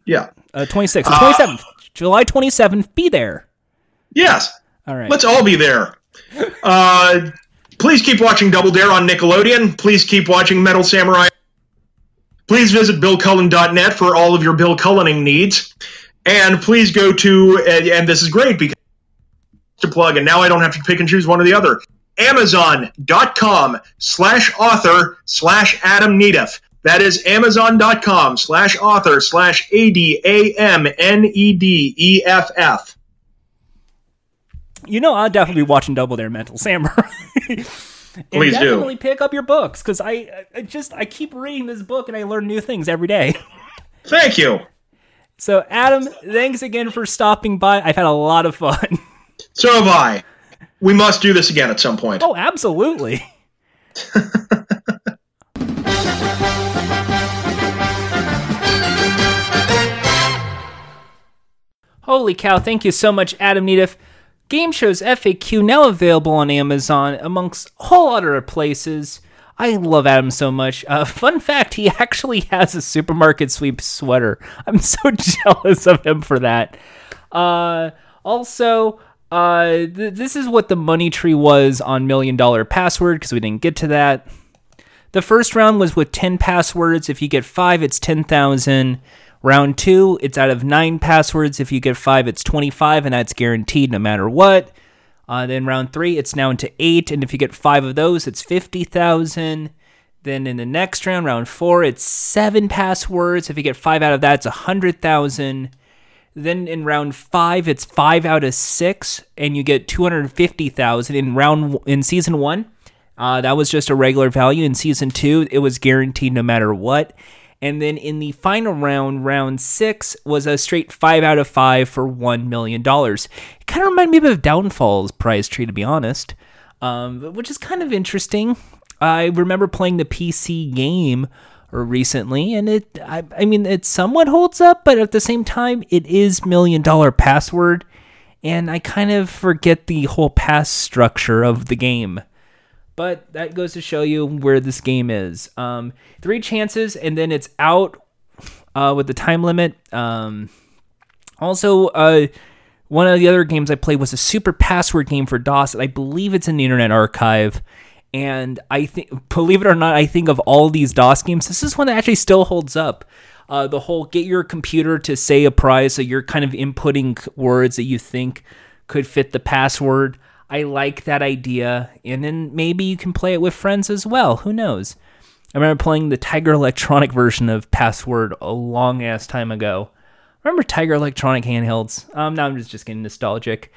Yeah. Uh, 26th. 27th. July 27th. Be there. Yes. All right. Let's all be there. Uh, please keep watching Double Dare on Nickelodeon. Please keep watching Mental Samurai. Please visit BillCullen.net for all of your Bill Cullening needs. And please go to, and, and this is great because to plug, and now I don't have to pick and choose one or the other. Amazon.com slash author slash Adam Nedeff. That is amazon.com slash author slash A D A M N E D E F F. You know, I'll definitely be watching Double Dare Mental Samurai. Please do. definitely pick up your books because I, I just I keep reading this book and I learn new things every day. Thank you. So, Adam, thanks again for stopping by. I've had a lot of fun. So have I. We must do this again at some point. Oh, absolutely. Holy cow, thank you so much, Adam Nedeff. Game Show's FAQ now available on Amazon amongst a whole other places. I love Adam so much. Uh, fun fact, he actually has a supermarket sweep sweater. I'm so jealous of him for that. Uh, also, uh, th- this is what the money tree was on Million Dollar Password because we didn't get to that. The first round was with 10 passwords. If you get five, it's 10,000. Round two, it's out of nine passwords. If you get five, it's 25, and that's guaranteed no matter what. Uh, then round three, it's now into eight, and if you get five of those, it's 50,000. Then in the next round, round four, it's seven passwords. If you get five out of that, it's 100,000. Then in round five, it's five out of six, and you get 250,000. In round in season one, uh, that was just a regular value. In season two, it was guaranteed no matter what. And then in the final round, round six, was a straight five out of five for $1 million. It kind of reminded me of Downfall's prize tree, to be honest, um, which is kind of interesting. I remember playing the PC game recently, and it, I, I mean, it somewhat holds up, but at the same time, it is million dollar password, and I kind of forget the whole pass structure of the game but that goes to show you where this game is. Um, three chances, and then it's out uh, with the time limit. Um, also, uh, one of the other games I played was a super password game for DOS. I believe it's in the Internet Archive. And I think, believe it or not, I think of all these DOS games, this is one that actually still holds up. Uh, the whole get your computer to say a prize, so you're kind of inputting words that you think could fit the password. I like that idea, and then maybe you can play it with friends as well. Who knows? I remember playing the Tiger Electronic version of Password a long ass time ago. Remember Tiger Electronic handhelds? Um, now I'm just, just getting nostalgic.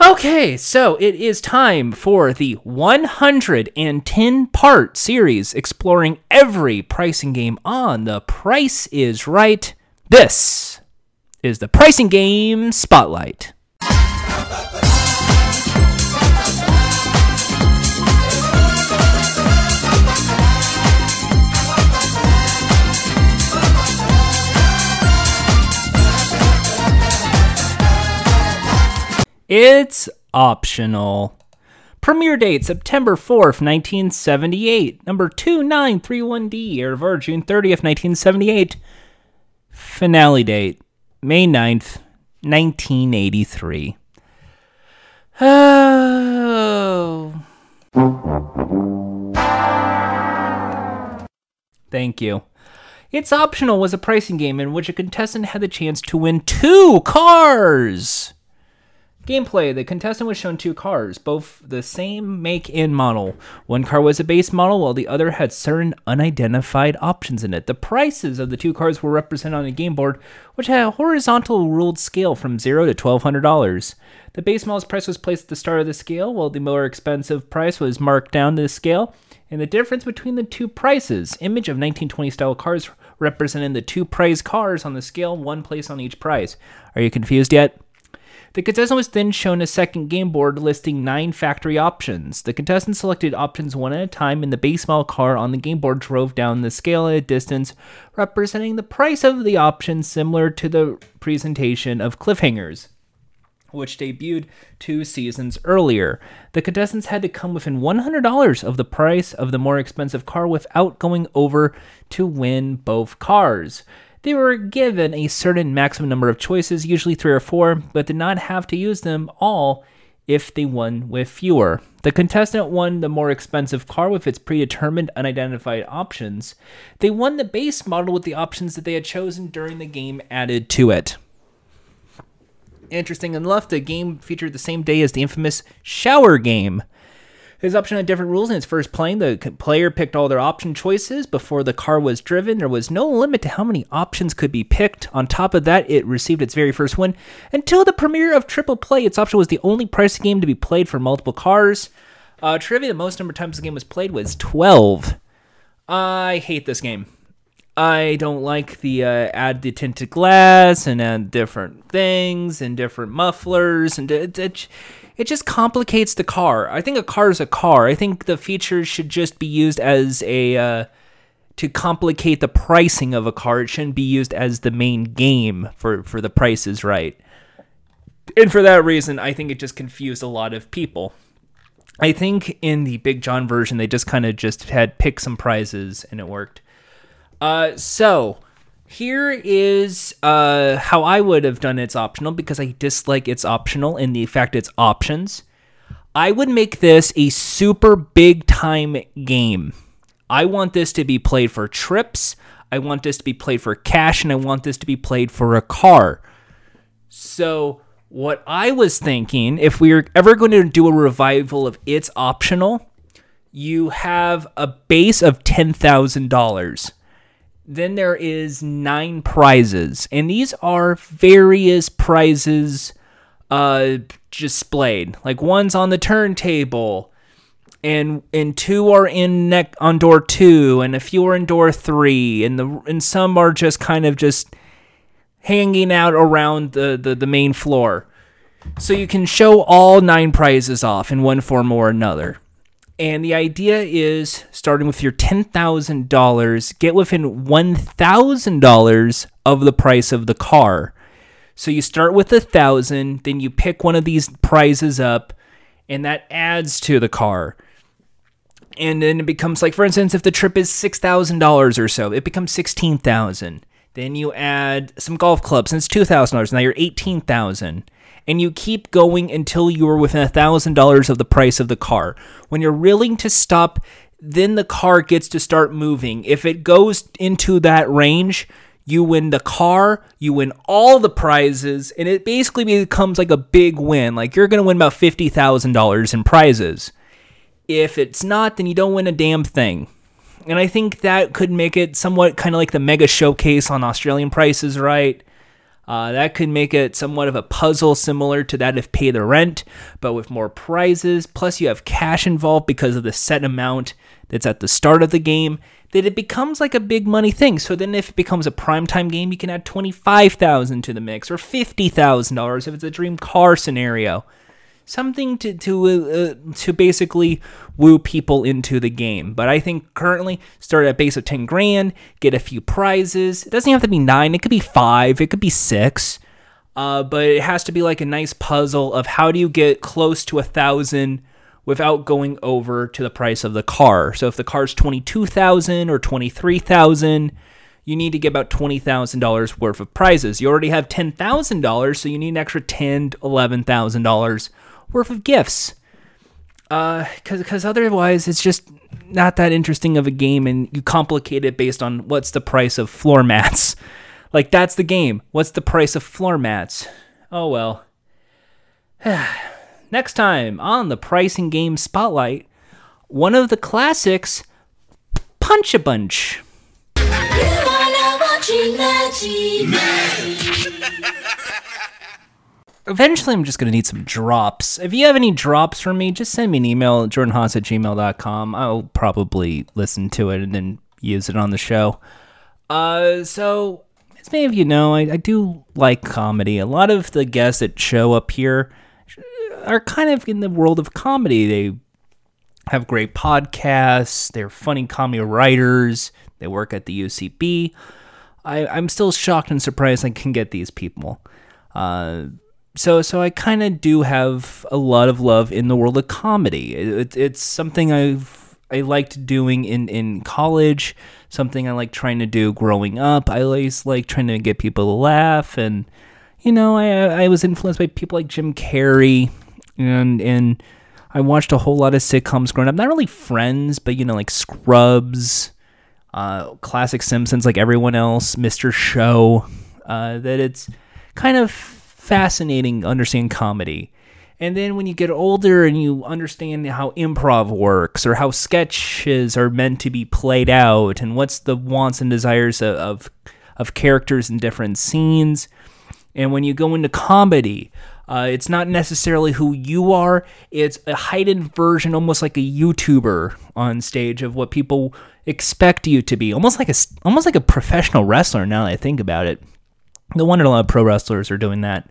Okay, so it is time for the 110 part series exploring every pricing game on The Price is Right. This is the Pricing Game Spotlight. It's optional. Premiere date September 4th, 1978. Number 2931D, Air of June 30th, 1978. Finale date May 9th, 1983. Oh. Thank you. It's Optional was a pricing game in which a contestant had the chance to win two cars. Gameplay The contestant was shown two cars, both the same make and model. One car was a base model, while the other had certain unidentified options in it. The prices of the two cars were represented on a game board, which had a horizontal ruled scale from 0 to $1,200. The base model's price was placed at the start of the scale, while the more expensive price was marked down to the scale. And the difference between the two prices, image of 1920 style cars representing the two prize cars on the scale, one place on each prize. Are you confused yet? The contestant was then shown a second game board listing nine factory options. The contestant selected options one at a time, and the base model car on the game board drove down the scale at a distance, representing the price of the option similar to the presentation of Cliffhangers which debuted two seasons earlier. The contestants had to come within $100 of the price of the more expensive car without going over to win both cars. They were given a certain maximum number of choices, usually three or four, but did not have to use them all if they won with fewer. The contestant won the more expensive car with its predetermined unidentified options. They won the base model with the options that they had chosen during the game added to it. Interesting enough, the game featured the same day as the infamous shower game. His option had different rules in its first playing. The player picked all their option choices before the car was driven. There was no limit to how many options could be picked. On top of that, it received its very first win. Until the premiere of Triple Play, It's Optional was the only price game to be played for multiple cars. Uh, trivia: the most number of times the game was played was 12. I hate this game. I don't like the uh, add the tinted glass and add different things and different mufflers and it, it, it just complicates the car. I think a car is a car. I think the features should just be used as a uh, to complicate the pricing of a car. It shouldn't be used as the main game for for the Price Is Right. And for that reason, I think it just confused a lot of people. I think in the Big John version, they just kind of just had pick some prizes and it worked. Uh, so here is uh, how I would have done it's optional because I dislike it's optional in the fact it's options. I would make this a super big time game. I want this to be played for trips. I want this to be played for cash, and I want this to be played for a car. So what I was thinking, if we are ever going to do a revival of It's Optional, you have a base of $10,000. Then there is nine prizes, and these are various prizes uh, displayed. Like one's on the turntable, and and two are in neck on door two, and a few are in door three, and the and some are just kind of just hanging out around the, the, the main floor. So you can show all nine prizes off in one form or another. And the idea is starting with your $10,000, get within $1,000 of the price of the car. So you start with a thousand, then you pick one of these prizes up, and that adds to the car. And then it becomes like, for instance, if the trip is six thousand dollars or so, it becomes sixteen thousand. Then you add some golf clubs, and it's two thousand dollars. Now you're eighteen thousand, and you keep going until you are within a thousand dollars of the price of the car. When you're willing to stop, then the car gets to start moving. If it goes into that range, you win the car, you win all the prizes, and it basically becomes like a big win. Like you're gonna win about fifty thousand dollars in prizes. If it's not, then you don't win a damn thing. And I think that could make it somewhat kind of like the mega showcase on Australian prices, right? Uh, that could make it somewhat of a puzzle similar to that of Pay the Rent, but with more prizes. Plus, you have cash involved because of the set amount that's at the start of the game. That it becomes like a big money thing. So then, if it becomes a primetime game, you can add twenty five thousand to the mix or fifty thousand dollars if it's a dream car scenario something to to uh, to basically woo people into the game. But I think currently start at base of ten grand, get a few prizes. It doesn't have to be nine; it could be five, it could be six. Uh, but it has to be like a nice puzzle of how do you get close to a thousand without going over to the price of the car. So if the car's twenty two thousand or twenty three thousand. You need to get about twenty thousand dollars worth of prizes. You already have ten thousand dollars, so you need an extra ten eleven thousand dollars worth of gifts. Uh, cause, cause otherwise it's just not that interesting of a game and you complicate it based on what's the price of floor mats. Like that's the game. What's the price of floor mats? Oh well. Next time on the pricing game spotlight, one of the classics, Punch a Bunch. eventually I'm just going to need some drops. If you have any drops for me, just send me an email at jordanhaas at gmail.com. I'll probably listen to it and then use it on the show. Uh, so, as many of you know, I, I do like comedy. A lot of the guests that show up here are kind of in the world of comedy. They have great podcasts, they're funny comedy writers, they work at the UCB. I, I'm still shocked and surprised I can get these people. Uh, so so I kind of do have a lot of love in the world of comedy. It, it's something I've I liked doing in in college. Something I like trying to do growing up. I always like trying to get people to laugh, and you know, I I was influenced by people like Jim Carrey, and and I watched a whole lot of sitcoms growing up. Not really Friends, but you know, like Scrubs, uh, classic Simpsons, like everyone else, Mr. Show. Uh, that it's kind of fascinating understand comedy. And then when you get older and you understand how improv works or how sketches are meant to be played out and what's the wants and desires of, of, of characters in different scenes, and when you go into comedy, uh, it's not necessarily who you are. It's a heightened version, almost like a YouTuber on stage of what people expect you to be. Almost like a almost like a professional wrestler. Now that I think about it, no wonder a lot of pro wrestlers are doing that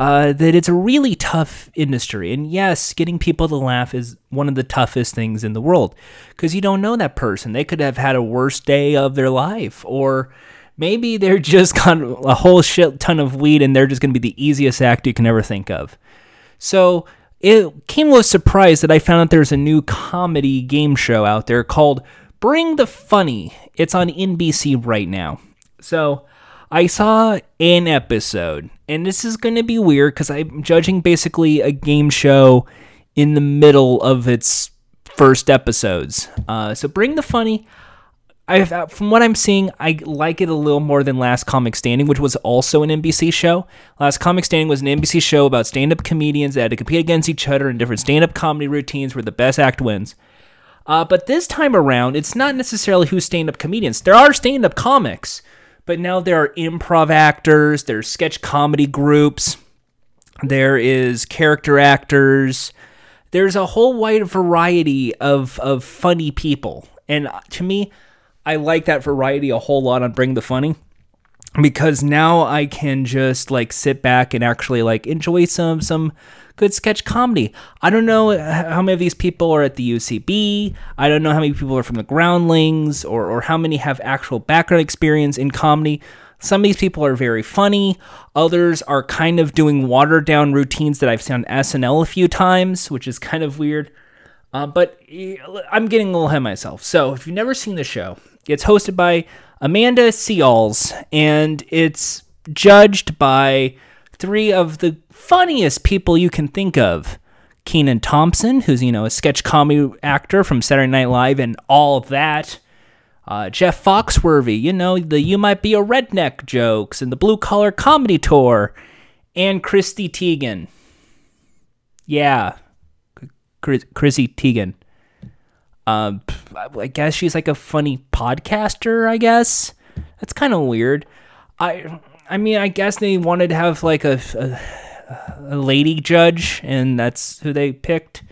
uh, that it's a really tough industry. And yes, getting people to laugh is one of the toughest things in the world because you don't know that person. They could have had a worse day of their life, or maybe they're just got a whole shit ton of weed and they're just going to be the easiest act you can ever think of. So it came with surprise that I found out there's a new comedy game show out there called Bring the Funny. It's on NBC right now. So I saw an episode, and this is going to be weird because I'm judging basically a game show in the middle of its first episodes. Uh, so bring the funny. I uh, from what I'm seeing, I like it a little more than Last Comic Standing, which was also an NBC show. Last Comic Standing was an NBC show about stand-up comedians that had to compete against each other in different stand-up comedy routines where the best act wins. Uh, but this time around, it's not necessarily who's stand-up comedians. There are stand-up comics but now there are improv actors, there's sketch comedy groups, there is character actors. There's a whole wide variety of, of funny people. And to me, I like that variety a whole lot on Bring the Funny because now I can just like sit back and actually like enjoy some some good sketch comedy. I don't know how many of these people are at the UCB. I don't know how many people are from the Groundlings or, or how many have actual background experience in comedy. Some of these people are very funny. Others are kind of doing watered down routines that I've seen on SNL a few times, which is kind of weird. Uh, but I'm getting a little ahead of myself. So if you've never seen the show, it's hosted by Amanda Seales, and it's judged by three of the funniest people you can think of. Kenan Thompson, who's, you know, a sketch comedy actor from Saturday Night Live and all of that. Uh, Jeff Foxworthy, you know, the You Might Be a Redneck jokes and the Blue Collar Comedy Tour. And Chrissy Teigen. Yeah. Chris, Chrissy Teigen. Um, I guess she's like a funny podcaster, I guess. That's kind of weird. I I mean, I guess they wanted to have like a, a a lady judge, and that's who they picked.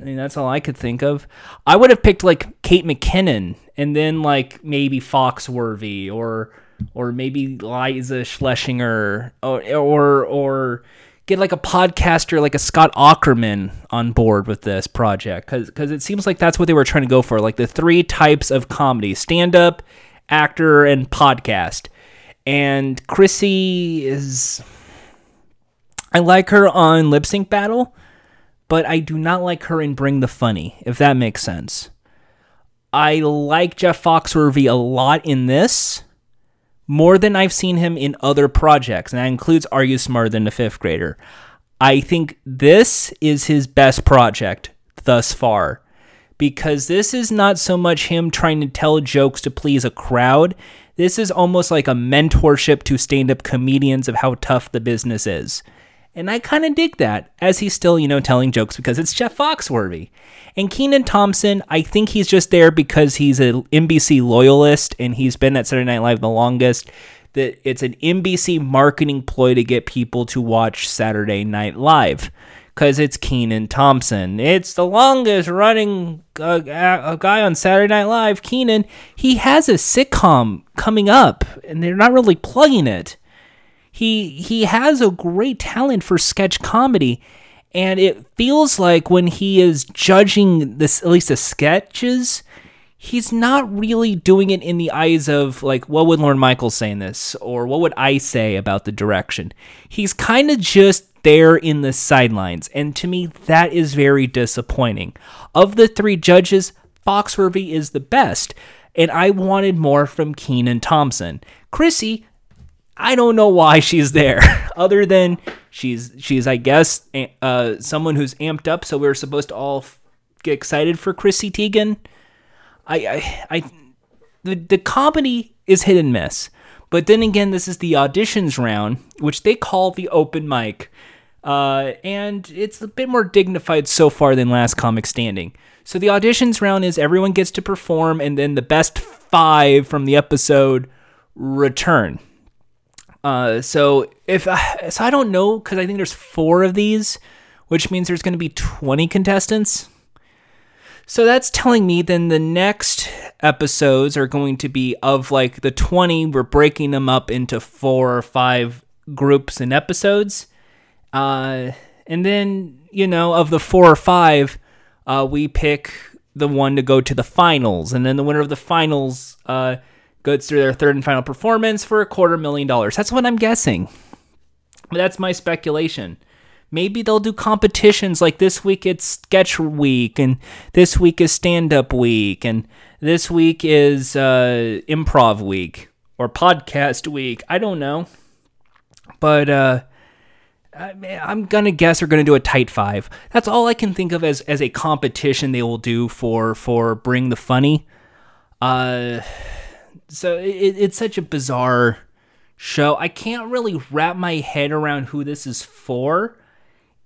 I mean, that's all I could think of. I would have picked like Kate McKinnon, and then like maybe Foxworthy, or or maybe Liza Shlesinger, or or or get like a podcaster like a Scott Aukerman on board with this project, because because it seems like that's what they were trying to go for, like the three types of comedy: stand up, actor, and podcast. And Chrissy is I like her on Lip Sync Battle, but I do not like her in Bring the Funny, if that makes sense. I like Jeff Foxworthy a lot in this, more than I've seen him in other projects, and that includes Are You Smarter Than a Fifth Grader? I think this is his best project thus far because this is not so much him trying to tell jokes to please a crowd. This is almost like a mentorship to stand up comedians of how tough the business is. And I kind of dig that, as he's still, you know, telling jokes because it's Jeff Foxworthy. And Kenan Thompson, I think he's just there because he's an NBC loyalist and he's been at Saturday Night Live the longest. That it's an NBC marketing ploy to get people to watch Saturday Night Live because it's Kenan Thompson. It's the longest running uh, uh, guy on Saturday Night Live. Kenan, he has a sitcom coming up, and they're not really plugging it he he has a great talent for sketch comedy and it feels like when he is judging this at least the sketches he's not really doing it in the eyes of like what would Lorne Michaels say in this? Or what would I say about the direction? He's kind of just there in the sidelines and to me that is very disappointing. Of the three judges Foxworthy is the best and I wanted more from Kenan Thompson. Chrissy I don't know why she's there, other than she's she's I guess uh, someone who's amped up. So we are supposed to all f- get excited for Chrissy Teigen. I I, I the the comedy is hit and miss, but then again, this is the auditions round, which they call the open mic. Uh, and it's a bit more dignified so far than Last Comic Standing. So the auditions round is everyone gets to perform, and then the best five from the episode return. Uh, so if I, so, I don't know because I think there's four of these, which means there's going to be 20 contestants. So that's telling me then the next episodes are going to be of like the 20, we're breaking them up into four or five groups and episodes. Uh, and then, you know, of the four or five, uh, we pick the one to go to the finals. And then the winner of the finals uh, goes through their third and final performance for a quarter million dollars. That's what I'm guessing. But that's my speculation. Maybe they'll do competitions like this week it's sketch week, and this week is stand up week, and this week is uh, improv week or podcast week. I don't know. But uh, I, am gonna guess they're gonna do a tight five. That's all I can think of as as a competition they will do for for bring the funny. Uh, so it, it's such a bizarre show. I can't really wrap my head around who this is for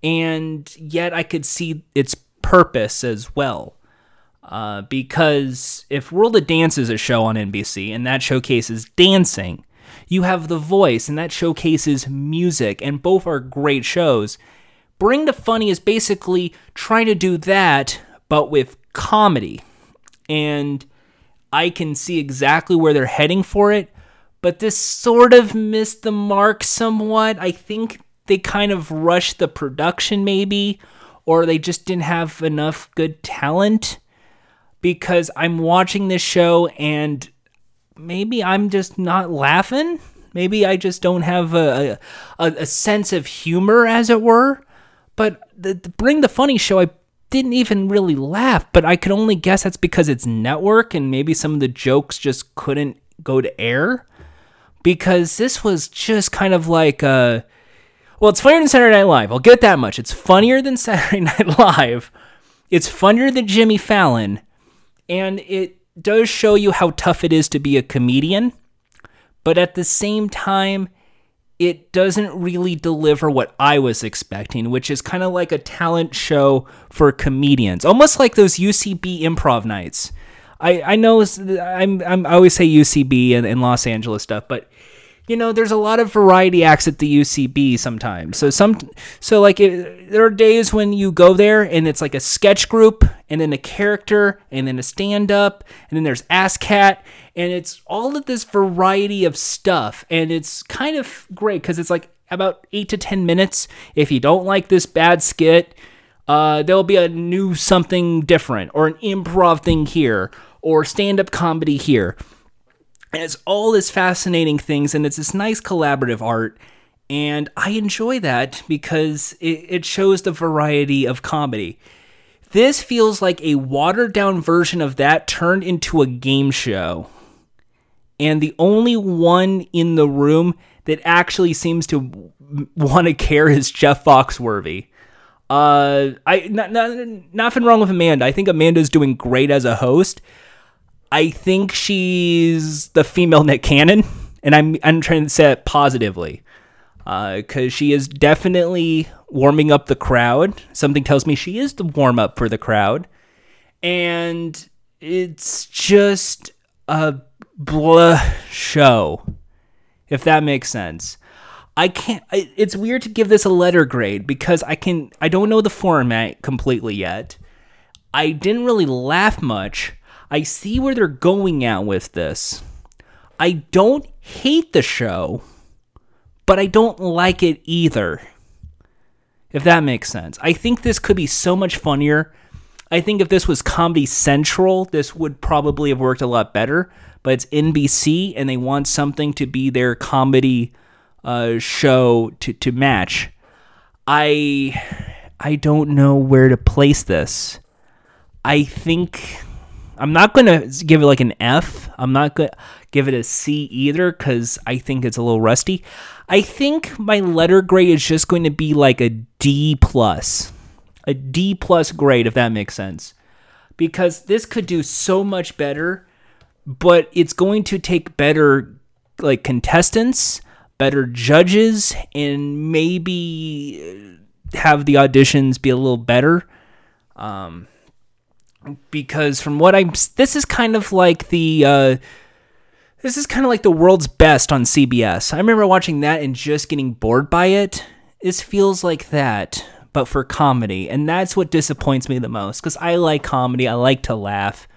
and yet I could see its purpose as well. Uh, because if World of Dance is a show on NBC and that showcases dancing, you have The Voice and that showcases music, and both are great shows. Bring the Funny is basically trying to do that, but with comedy. And I can see exactly where they're heading for it, but this sort of missed the mark somewhat. I think they kind of rushed the production, maybe, or they just didn't have enough good talent. Because I'm watching this show and maybe I'm just not laughing. Maybe I just don't have a, a, a sense of humor, as it were. But the, the Bring the Funny show, I didn't even really laugh, but I could only guess that's because it's network and maybe some of the jokes just couldn't go to air. Because this was just kind of like a well, it's funnier than Saturday Night Live. I'll get that much. It's funnier than Saturday Night Live. It's funnier than Jimmy Fallon. And it does show you how tough it is to be a comedian. But at the same time, it doesn't really deliver what I was expecting, which is kind of like a talent show for comedians, almost like those UCB improv nights. I, I know I'm, I'm I always say UCB and, and Los Angeles stuff, but you know, there's a lot of variety acts at the UCB sometimes. So some, so like it, there are days when you go there and it's like a sketch group and then a character and then a stand up and then there's ASSSSCAT and it's all of this variety of stuff and it's kind of great because it's like about eight to ten minutes. If you don't like this bad skit, uh, there'll be a new something different or an improv thing here or stand up comedy here. And it's all this fascinating things, and it's this nice collaborative art. And I enjoy that because it, it shows the variety of comedy. This feels like a watered down version of that turned into a game show. And the only one in the room that actually seems to want to care is Jeff Foxworthy. Uh, I not, not, nothing wrong with Amanda. I think Amanda's doing great as a host, I think she's the female Nick Cannon, and I'm I'm trying to say it positively, because uh, she is definitely warming up the crowd. Something tells me she is the warm up for the crowd, and it's just a blah show, if that makes sense. I can't. It's weird to give this a letter grade because I can. I don't know the format completely yet. I didn't really laugh much I see where they're going at with this. I don't hate the show, but I don't like it either. If that makes sense. I think this could be so much funnier. I think if this was Comedy Central, this would probably have worked a lot better. But it's NBC, and they want something to be their comedy uh, show to, to match. I I don't know where to place this. I think I'm not gonna give it like an F. I'm not gonna give it a C either because I think it's a little rusty. I think my letter grade is just going to be like a D plus, a D plus grade if that makes sense, because this could do so much better, but it's going to take better like contestants, better judges, and maybe have the auditions be a little better. Um, because from what I'm, this is kind of like the, uh, this is kind of like the world's best on CBS. I remember watching that and just getting bored by it. This feels like that, but for comedy, and that's what disappoints me the most. Because I like comedy, I like to laugh.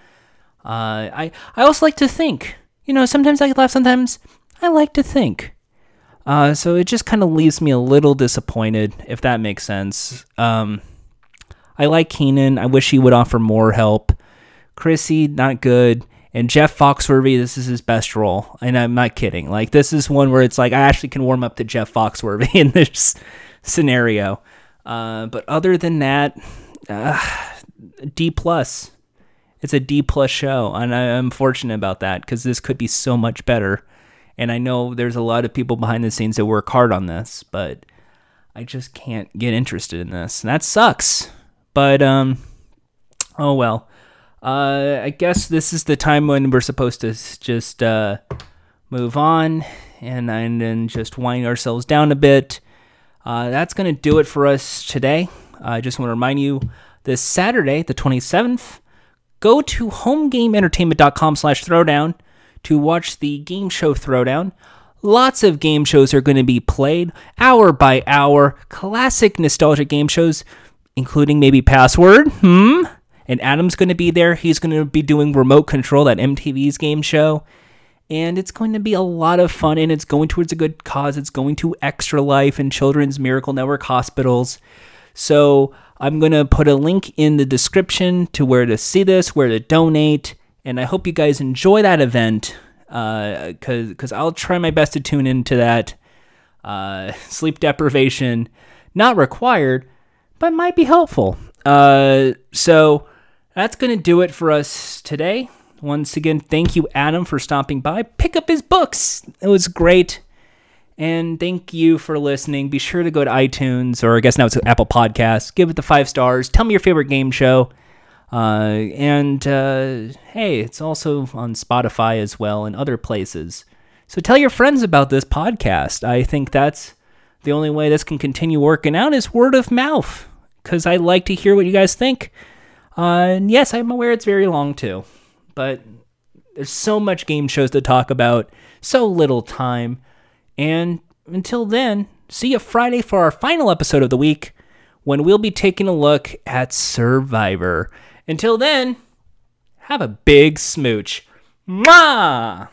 Uh, I I also like to think. You know, sometimes I laugh, sometimes I like to think. Uh, so it just kind of leaves me a little disappointed, if that makes sense. Um, I like Kenan. I wish he would offer more help. Chrissy, not good. And Jeff Foxworthy, this is his best role. And I'm not kidding. Like, this is one where it's like, I actually can warm up to Jeff Foxworthy in this scenario. Uh, but other than that, uh, D plus. It's a D plus show, and I'm fortunate about that because this could be so much better. And I know there's a lot of people behind the scenes that work hard on this, but I just can't get interested in this. And that sucks. But um, oh well. Uh, I guess this is the time when we're supposed to just uh, move on and, and then just wind ourselves down a bit. Uh, that's going to do it for us today. I just want to remind you this Saturday, the 27th, go to homegameentertainment.com slash throwdown to watch the game show Throwdown. Lots of game shows are going to be played hour by hour, classic nostalgic game shows, including maybe Password. Hmm? and Adam's going to be there. He's going to be doing remote control at MTV's game show. And it's going to be a lot of fun, and it's going towards a good cause. It's going to Extra Life and Children's Miracle Network hospitals. So I'm going to put a link in the description to where to see this, where to donate. And I hope you guys enjoy that event because uh, cause I'll try my best to tune into that. Uh, sleep deprivation, not required, but might be helpful. Uh, so that's going to do it for us today. Once again, thank you, Adam, for stopping by. Pick up his books. It was great. And thank you for listening. Be sure to go to iTunes, or I guess now it's Apple Podcasts. Give it the five stars. Tell me your favorite game show. Uh, and uh, hey, it's also on Spotify as well and other places. So tell your friends about this podcast. I think that's the only way this can continue working out is word of mouth because I like to hear what you guys think. Uh, and yes, I'm aware it's very long too, but there's so much game shows to talk about, so little time. And until then, see you Friday for our final episode of the week when we'll be taking a look at Survivor. Until then, have a big smooch. Mwah!